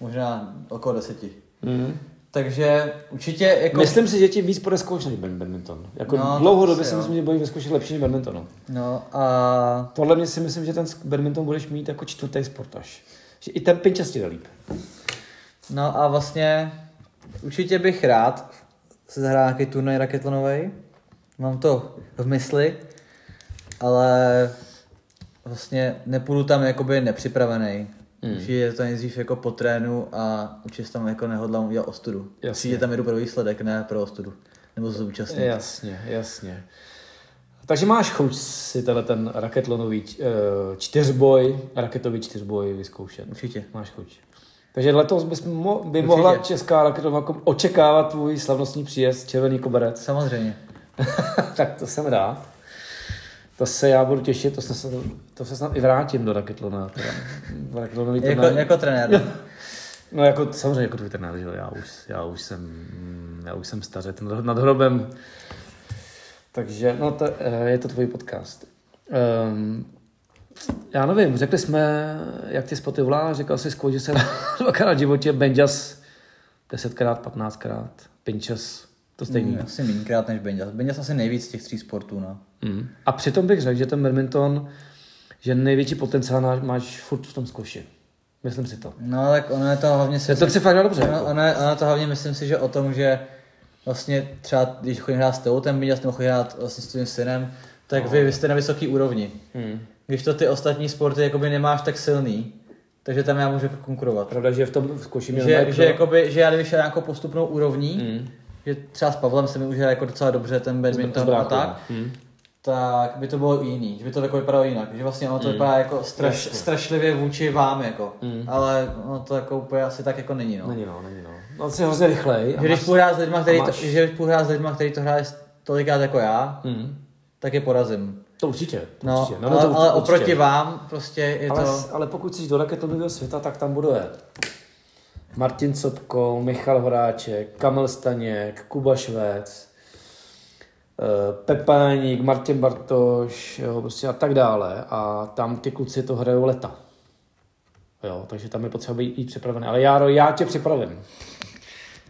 Možná okolo deseti. Mm. Takže určitě jako... Myslím si, že ti víc než badminton. Jako No, dlouhodobě si jo. myslím, že bojí vyzkoušet lepší než badminton. No. A Podle mě si myslím, že ten badminton budeš mít jako čtvrtý sport až. Že i ten pinčas ti líp. No a vlastně určitě bych rád se zahrál nějaký turnaj raketlonový. Mám to v mysli, ale vlastně nepůjdu tam jakoby nepřipravený. Mm. Určitě to nejdřív jako po trénu a určitě tam jako nehodlám udělat ostudu. Jasně. Určitě tam jedu pro výsledek, ne pro ostudu. Nebo se zúčastnit. Jasně, jasně. Takže máš chuť si tenhle ten raketlonový eh, čtyřboj, raketový čtyřboj vyzkoušet. Určitě. Máš chuť. Takže letos bys mo- by Určitě. mohla česká raketová kom- očekávat tvůj slavnostní příjezd, červený koberec. Samozřejmě. tak to jsem rád. To se já budu těšit, to se, to se snad i vrátím do raketlona. Raketlonový Jako, jako trenér. No jako samozřejmě jako tvůj trenér, že jo, já už, já už jsem, já už jsem stařec nad, nad hrobem. Takže, no to, eh, je to tvůj podcast. Um, já nevím, řekli jsme, jak ty spoty volá, říkal jsi skvěl, že se dvakrát v životě, Benjas 10krát, 15krát, Pinchas, to stejný. Mm, asi mínkrát než Benjas. Benjas asi nejvíc z těch tří sportů, no. Mm. A přitom bych řekl, že ten badminton, že největší potenciál máš, furt v tom zkoši. Myslím si to. No tak ono je to hlavně... Je to si fakt dobře. Ono, Jako. ono, je, ono je to hlavně myslím si, že o tom, že vlastně třeba když chodím hrát s tebou ten Benjas nebo chodím hrát vlastně s tvým synem, tak No. vy, vy jste na vysoké úrovni. Mm. Když to ty ostatní sporty jakoby nemáš tak silný, takže tam já můžu konkurovat. Pravda, že v tom zkoši mě Že, že, jakoby, že já kdybych šel nějakou postupnou úrovní, Mm. Že třeba s Pavlem se mi už jako docela dobře ten badminton a tak, mm. tak by to bylo jiný, že by to jako vypadalo jinak, že vlastně ono to Mm. vypadá jako straš, Jasně. strašlivě vůči vám jako, Mm. ale ono to jako úplně asi tak jako není no. Není no, není no. No jsi hrozně rychlej. Že když hrát s lidma, který to, že když s lidma, který to hraje tolikrát jako já, Mm. tak je porazím. To určitě. To No, určitě. ale, to ale určitě. oproti vám prostě je ale, to... ale pokud jsi do raketlového světa, tak tam bude Martin Sobko, Michal Horáček, Kamil Staněk, Kuba Švec, eh, Pepáník, Martin Bartoš, jo, prostě a tak dále. A tam ty kluci to hrajou leta. Jo, takže tam je potřeba být, být připravený. Ale Járo, já tě připravím.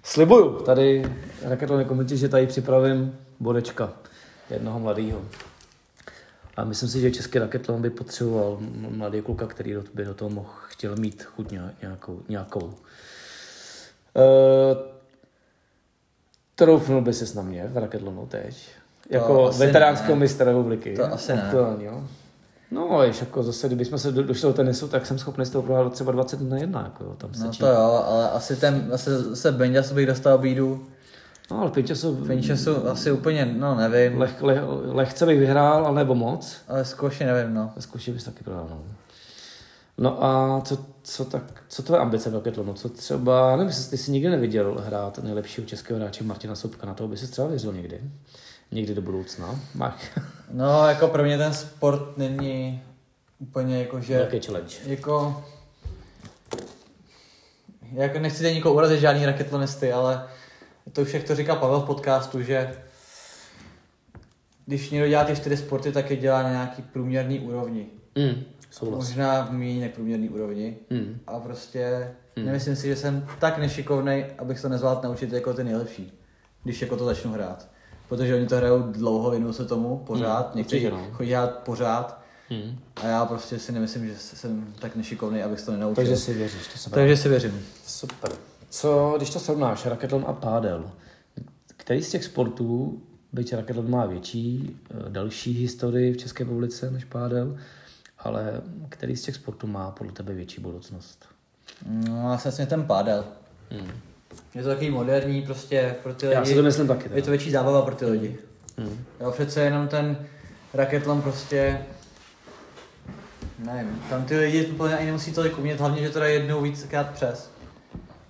Slibuju tady raketové komunitě, že tady připravím bodečka jednoho mladého. A myslím si, že český raketlon by potřeboval mladý kluka, který by do toho mohl chtěl mít chuť ně- nějakou. nějakou. Uh, troufnul by ses na mě v raketlonu teď. Jako veteránského mistra republiky. To asi ne. Aktuálního. No, víš, jako zase, kdybychom se do, došli do tenisu, tak jsem schopný z toho prohrát třeba 20 na 1, jako jo, tam No stačí. to jo, ale asi ten, asi se Benjas bych dostal bídu. No, ale Pinčasu Finčesu asi úplně, no nevím, leh, leh, lehce bych vyhrál, ale nebo moc. ale zkouši nevím, no. Zkuši bys taky prohrál. No. No a co, co, tak, co tvoje ambice v raketlonu? Co třeba, nevím, jestli ty jsi nikdy neviděl hrát nejlepšího českého hráče Martina Sobka, na toho by si třeba věřil někdy? Někdy do budoucna? Máš No, jako pro mě ten sport není úplně jako, že... velký challenge. Jako... Jako nechci tady nikoho urazit, žádný raketlonisty, ale to už jak to říká Pavel v podcastu, že když někdo dělá ty čtyři sporty, tak je dělá na nějaký průměrný úrovni. Mm, souhlas. Možná méně než průměrný úrovni. Mm. A prostě nemyslím si, že jsem tak nešikovnej, abych se nezvládl naučit jako ty nejlepší, když jako to začnu hrát. Protože oni to hrajou dlouho, věnují se tomu pořád, Mm, někteří no. chodí hrát pořád Mm. a já prostě si nemyslím, že jsem tak nešikovný, abych se to nenaučil. Takže si věříš, to se Takže si věřím. Super. Co, když to srovnáš, raketlon a pádel, který z těch sportů, byť raketlon má větší, eh, další historii v České republice než pádel, ale který z těch sportů má podle tebe větší budoucnost? No, já jsem si ten pádel. Hmm. Je to takový moderní prostě pro ty lidi. Já si to myslím taky. Je Teda. to větší zábava pro ty lidi. Hmm. Jo, přece jenom ten raketlon prostě... Nevím, tam ty lidi úplně ani nemusí tolik umět, hlavně, že to dají jednou víckrát přes.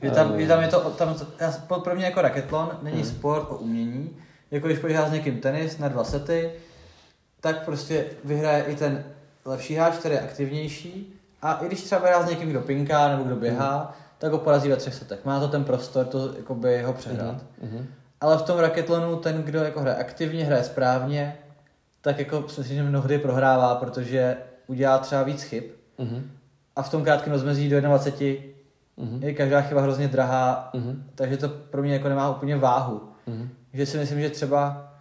Že tam, Eh. že tam je to, tam, já, pro mě jako raketlon není Hmm. sport o umění. Jako když půjdeš s někým tenis na dva sety, tak prostě vyhraje i ten lepší hráč, který je aktivnější. A i když třeba hrá s někým, kdo pinká nebo kdo běhá, tak ho porazí ve třech setech. Má to ten prostor to jakoby ho přehrát. Mhm. Ale v tom raketlonu ten, kdo jako hraje aktivně, hraje správně, tak jako si myslím, že mnohdy prohrává, protože udělá třeba víc chyb. Mhm. A v tom krátkém rozmezí do 21 Mhm. je každá chyba hrozně drahá, Mhm. takže to pro mě jako nemá úplně váhu. Mhm. Že si myslím, že třeba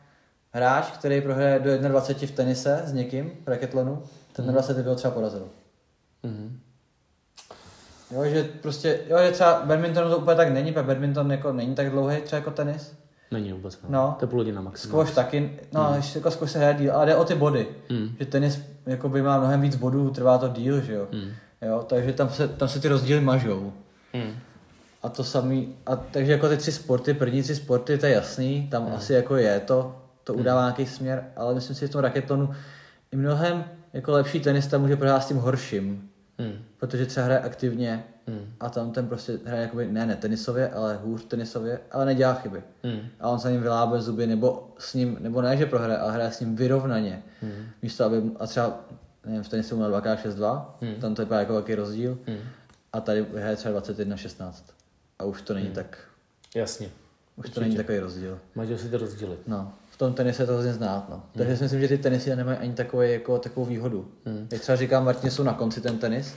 hráč, který prohraje do 21 v tenise s někým v raketlonu, ten na 20 byl třeba porazen. Mhm. Jo, že prostě, jo, že třeba badminton to úplně tak není, protože badminton jako není tak dlouhý třeba jako tenis. Není vůbec. No. To je půl hodina maximum. Squash taky, no, ještě jako squash se hraje díl, ale jde o ty body. Mm. Že tenis jakoby má mnohem víc bodů, trvá to díl, že jo. Mm. jo takže tam se, tam se ty rozdíly mažou. Mm. A to samý, a takže jako ty tři sporty, první tři sporty, to je jasný, tam asi jako je to, to udává nějaký směr, ale myslím si, že v tom raketlonu i mnohem jako lepší tenista může prohrát s tím horším, Mm. protože třeba hraje aktivně Mm. a tam ten prostě hraje jakoby, ne, ne tenisově, ale hůř tenisově, ale nedělá chyby. Mm. A on se ním vylábe zuby, nebo s ním, nebo ne, že prohraje, ale hraje s ním vyrovnaně. Mm. Místo, aby, a třeba, nevím, v tenisu má 2x6-2, Hmm. tam to vypadá jako velký rozdíl, Mm. a tady hraje třeba 21-16. A už to Hmm. není tak, Jasně. už to není takový rozdíl. Máš si to rozdělit. No, v tom tenise je to hrozně znát, no. Takže si myslím, že ty tenisy nemají ani takový, jako, takovou výhodu. Hmm. Jak třeba říkám, Martin, jsou na konci ten tenis,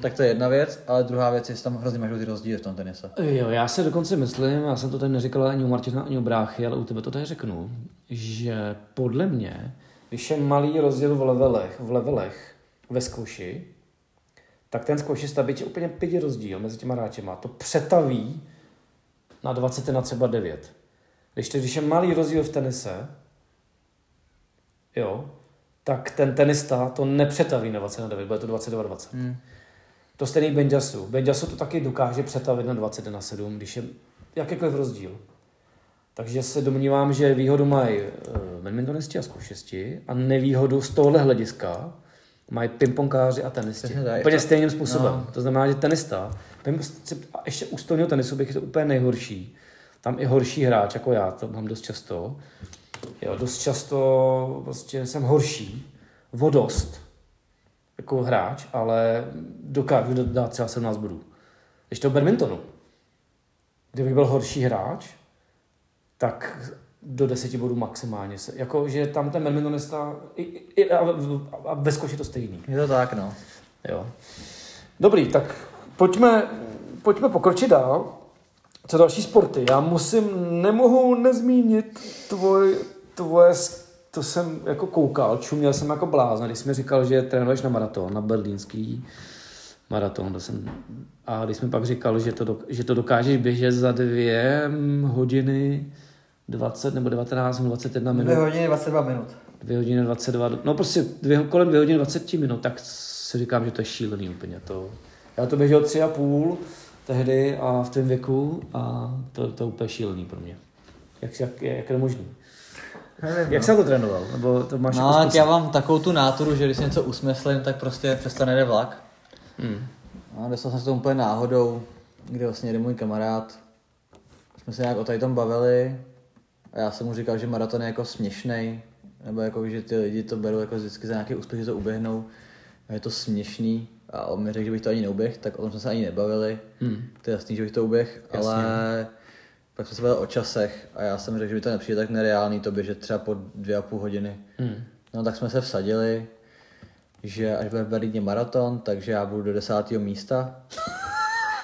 tak to je jedna věc, ale druhá věc je, že tam hrozně máš ty rozdíly v tom tenise. Jo, já si dokonce myslím, já jsem to tady neříkal ani u Martina, ani u bráchy, ale u tebe to tady řeknu, že podle mě, když je malý rozdíl v levelech, v levelech ve zkouši, tak ten zkoušista, byť je úplně pěti rozdíl mezi těma hráčema, to přetaví na 20 na třeba 9. Když, to, když je malý rozdíl v tenise, jo, tak ten tenista to nepřetaví na 20 na 9, bude to 22 20. Hmm. To stejný Benjasu. Benjasu to taky dokáže přetavit na 20 na 7, když je jakýkoliv rozdíl. Takže se domnívám, že výhodu mají uh, badmintonisti a zkušesti a nevýhodu z tohohle hlediska mají pingpongáři a tenisti. Úplně stejným způsobem. no. To znamená, že tenista, ping- a ještě u stolního tenisu bych je to úplně nejhorší. Tam i horší hráč, jako já, to mám dost často. Jo, dost často prostě jsem horší, vodost, jako hráč, ale dokážu dát třeba 17 bodů. Když to v badmintonu, kdybych byl horší hráč, tak do 10 bodů maximálně. Se, jako, že tam ten badmintonista, i, i, a, a ve skoči to stejný. Je to tak, no. Jo. Dobrý, tak pojďme, pojďme pokročit dál. Co další sporty? Já musím, nemohu nezmínit tvoj, tvoje, to jsem jako koukal, čuměl jsem jako blázen, když jsi mi říkal, že trénuješ na maraton, na berlínský maraton. To jsem, a když jsi mi pak říkal, že to, že to dokážeš běžet za dvě hodiny 20 nebo 19 nebo 21 minut. 2 hodiny 22 minut. 2 hodiny 22, no prostě dvě, kolem 2 hodiny 20 minut, tak si říkám, že to je šílený úplně. To. Já to běžel tři a půl tehdy a v tom věku a to, to je úplně šílený pro mě. Jak, jak, jak je to možný? Nevím, Jak jsi na to trénoval? Nebo to máš No, jako tak způsob? já mám takovou tu náturu, že když si něco usmyslím, tak prostě přestane jde vlak. Hmm. No, dostal jsem se tomu úplně náhodou, kde vlastně jde můj kamarád. Jsme se nějak o tady tom bavili a já jsem mu říkal, že maraton je jako směšný, nebo jako, že ty lidi to berou jako vždycky za nějaký úspěch, že to uběhnou. A je to směšný. A on mi řekl, že bych to ani neuběh, tak o tom jsme se ani nebavili. Hmm. To je jasný, že bych to uběh, Jasně. ale pak jsme se bavili o časech a já jsem řekl, že by to nepřijde tak nereálný to běžet třeba po dvě a půl hodiny. Hmm. No tak jsme se vsadili, že až bude v Berlíně maraton, takže já budu do desátého místa.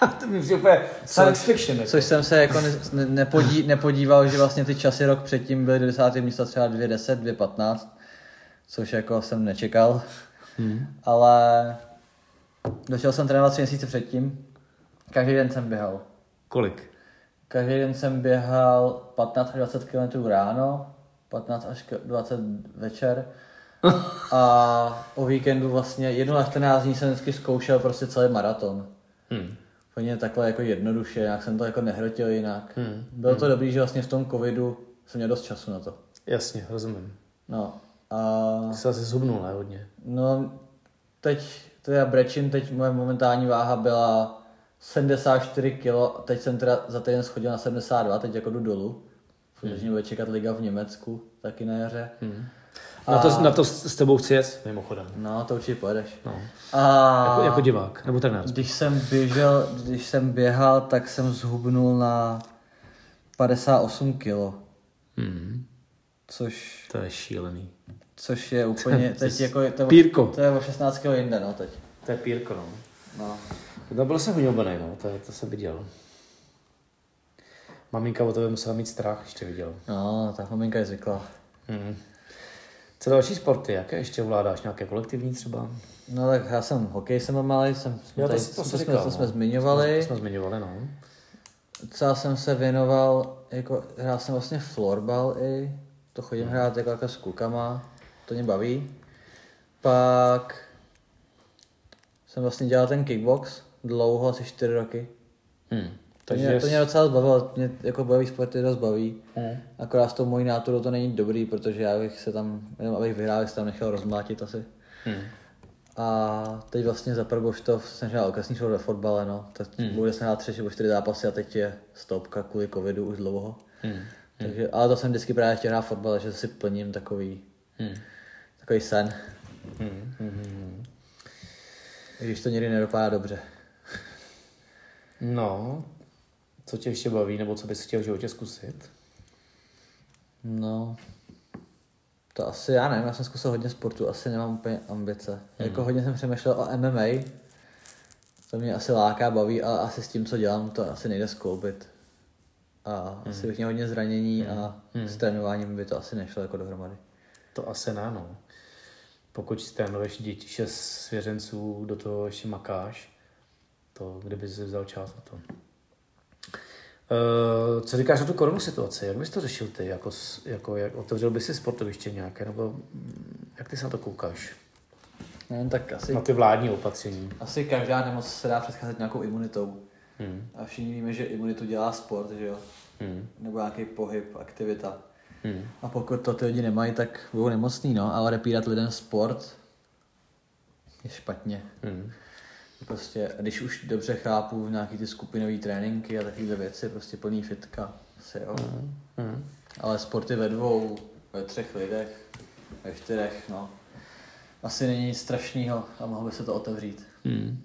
to mi přijde úplně science fiction. Jako. Což jsem se jako ne, ne, nepodí, nepodíval, že vlastně ty časy rok předtím byly do desátého místa třeba 2.10, 2.15, což jako jsem nečekal. Hmm. Ale došel jsem trénovat tři měsíce předtím. Každý den jsem běhal. Kolik? Každý den jsem běhal 15 až 20 km ráno, 15 až 20 večer. A o víkendu vlastně jednou na 14 dní jsem vždycky zkoušel prostě celý maraton. Hmm. hodně takhle jako jednoduše, jak jsem to jako nehrotil jinak. Hmm. Bylo to dobrý, že vlastně v tom covidu jsem měl dost času na to. Jasně, rozumím. No a Ty se asi zhubnul, ne, hodně. no teď, to já brečím, teď moje momentální váha byla 74 kg, teď jsem teda za týden schodil na 72, teď jako jdu dolů. Protože mě bude čekat liga v Německu, taky na jaře. Hmm. Na, to, na to s tebou chci jet, mimochodem. No, to určitě pojedeš. No. A Jako, jako divák, nebo trenér. když jsem běžel, když jsem běhal, tak jsem zhubnul na 58 kg, Hmm. což, To je šílený. Což je úplně, teď jako, to, je o- pírko. to je o 16 kg jinde, no teď. To je pírko, no. No. No byl jsem huňobený, no, to, to jsem viděl. Maminka o tebe musela mít strach, když tě viděl. no, ta maminka je zvyklá. Hmm. Co další sporty, jaké ještě ovládáš? Nějaké kolektivní třeba? No tak já jsem hokej jsem malý, jsem, jsme, Jo, to tady, to to, jsme, říkal, to jsme no. zmiňovali. To jsme zmiňovali, no. Docela jsem se věnoval, jako hrál jsem vlastně florbal i, to chodím Hmm. hrát jako, jako s klukama, to mě baví. Pak jsem vlastně dělal ten kickbox dlouho, asi 4 roky. Hmm. To mě, to mě docela bavilo, mě jako bojový sporty dost baví. Hmm. Akorát s tou mojí náturou to není dobrý, protože já bych se tam, jenom abych vyhrál, bych se tam nechal rozmlátit asi. Hmm. A teď vlastně za Prboštov jsem hrál okresní školu ve fotbale, no. Tak Hmm. bude se hrát tři nebo čtyři zápasy a teď je stopka kvůli covidu už dlouho. Hmm. Takže, ale to jsem vždycky právě chtěl hrát fotbal, že si plním takový, Hmm. Takový sen. Hmm. Hmm. I když to někdy nedopadá dobře. No, co tě ještě baví, nebo co bys chtěl v životě zkusit? No, to asi já nevím, já jsem zkusil hodně sportu, asi nemám úplně ambice. Hmm. Jako hodně jsem přemýšlel o MMA, to mě asi láká, baví, ale asi s tím, co dělám, to asi nejde skloubit. A asi Hmm. bych měl hodně zranění a s trénováním by to asi nešlo jako dohromady. To asi ne, no. Pokud trénuješ děti šest svěřenců, do toho ještě makáš, to kdyby si vzal čas na to. Uh, co říkáš na tu korunu situaci? Jak bys to řešil ty? Jako, jako jak, otevřel bys si sportoviště nějaké? Nebo jak ty se na to koukáš? Nevím, tak asi, Na ty vládní opatření. asi každá nemoc se dá předcházet nějakou imunitou. Hmm. A všichni víme, že imunitu dělá sport, že jo? Hmm. Nebo nějaký pohyb, aktivita. Hmm. A pokud to ty lidi nemají, tak budou nemocný, no. Ale odepírat lidem sport je špatně. Hmm. Prostě, když už dobře chápu nějaký ty skupinové tréninky a takovéhle věci, prostě plný fitka, asi jo. Hmm. Ale sporty ve dvou, ve třech lidech, ve čtyřech, no. Asi není nic strašného a mohlo by se to otevřít. Hmm.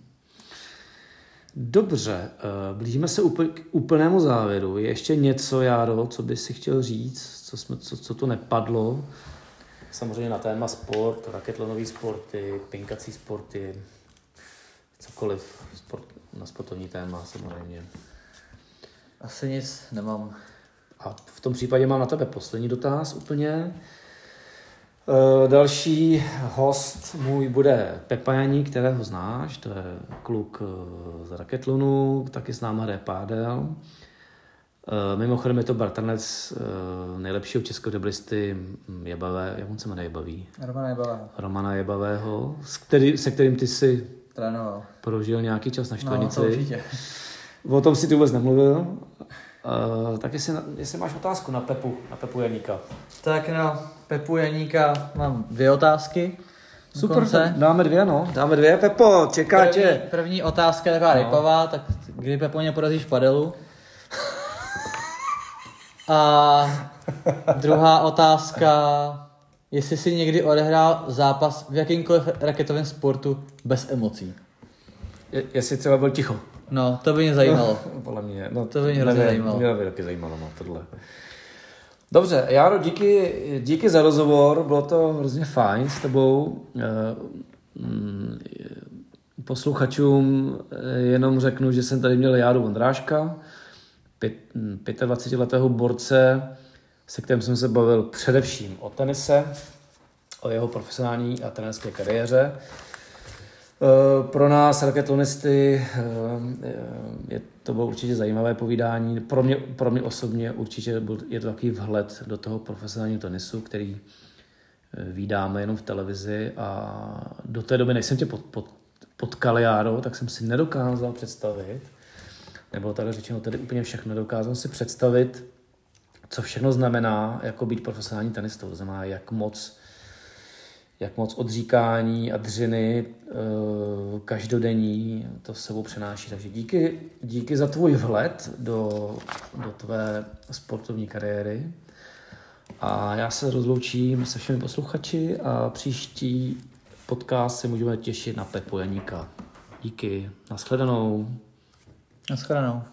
Dobře, eh, blížíme se k úplnému závěru. Je ještě něco, Járo, co bys si chtěl říct, co, jsme, co, co tu nepadlo? Samozřejmě na téma sport, raketlonový sporty, pinkací sporty, cokoliv sport, na sportovní téma samozřejmě. Asi nic nemám. A v tom případě mám na tebe poslední dotaz úplně. Eh, Další host můj bude Pepa Janí, kterého znáš, to je kluk eh, z Raketlonu, taky s náma hraje pádel. Eh, Mimochodem je to bratranec eh, nejlepšího českého deblisty mm, Jabavé, jak on se jmenuje Jabavý? Romana Jebala. Romana Jabavého, s který, se kterým ty si Trénoval. prožil nějaký čas na No, štvanici. to určitě. O tom si ty vůbec nemluvil. Uh, tak jestli, jestli máš otázku na Pepu, na Pepu Janíka. Tak na Pepu Janíka mám dvě otázky. Super, Dokonce. tak dáme dvě, no. Dáme dvě, Pepo, čeká První, tě. první otázka je taková no. rypová, tak kdy Pepo mě porazíš v padelu? A druhá otázka, jestli jsi někdy odehrál zápas v jakýmkoliv raketovém sportu bez emocí. Je, jestli třeba byl ticho. No, to by mě zajímalo. Podle mě, no, To by mě hrozně zajímalo. Mě by taky zajímalo, no, tohle. Dobře, Jaro, díky, díky za rozhovor, bylo to hrozně fajn s tebou. Eh, mm, Posluchačům eh, jenom řeknu, že jsem tady měl Járu Vondráška, 25-letého borce, se kterým jsem se bavil především o tenise, o jeho profesionální a trenérské kariéře. Eh, Pro nás, raketlonisty, eh, je to bylo určitě zajímavé povídání. Pro mě, pro mě osobně určitě byl, je to takový vhled do toho profesionálního tenisu, který eh, vídáme jenom v televizi a do té doby, než jsem tě pod, pod, potkal, Járo, tak jsem si nedokázal představit, nebo tady řečeno tedy úplně všechno. Dokázal si představit, co všechno znamená jako být profesionální tenistou. To znamená, jak moc, jak moc odříkání a dřiny e, každodenní to s sebou přenáší. Takže díky, díky za tvůj vhled do, do tvé sportovní kariéry. A já se rozloučím se všemi posluchači a příští podcast se můžeme těšit na Pepu Janíka. Díky, nashledanou. Nashledanou.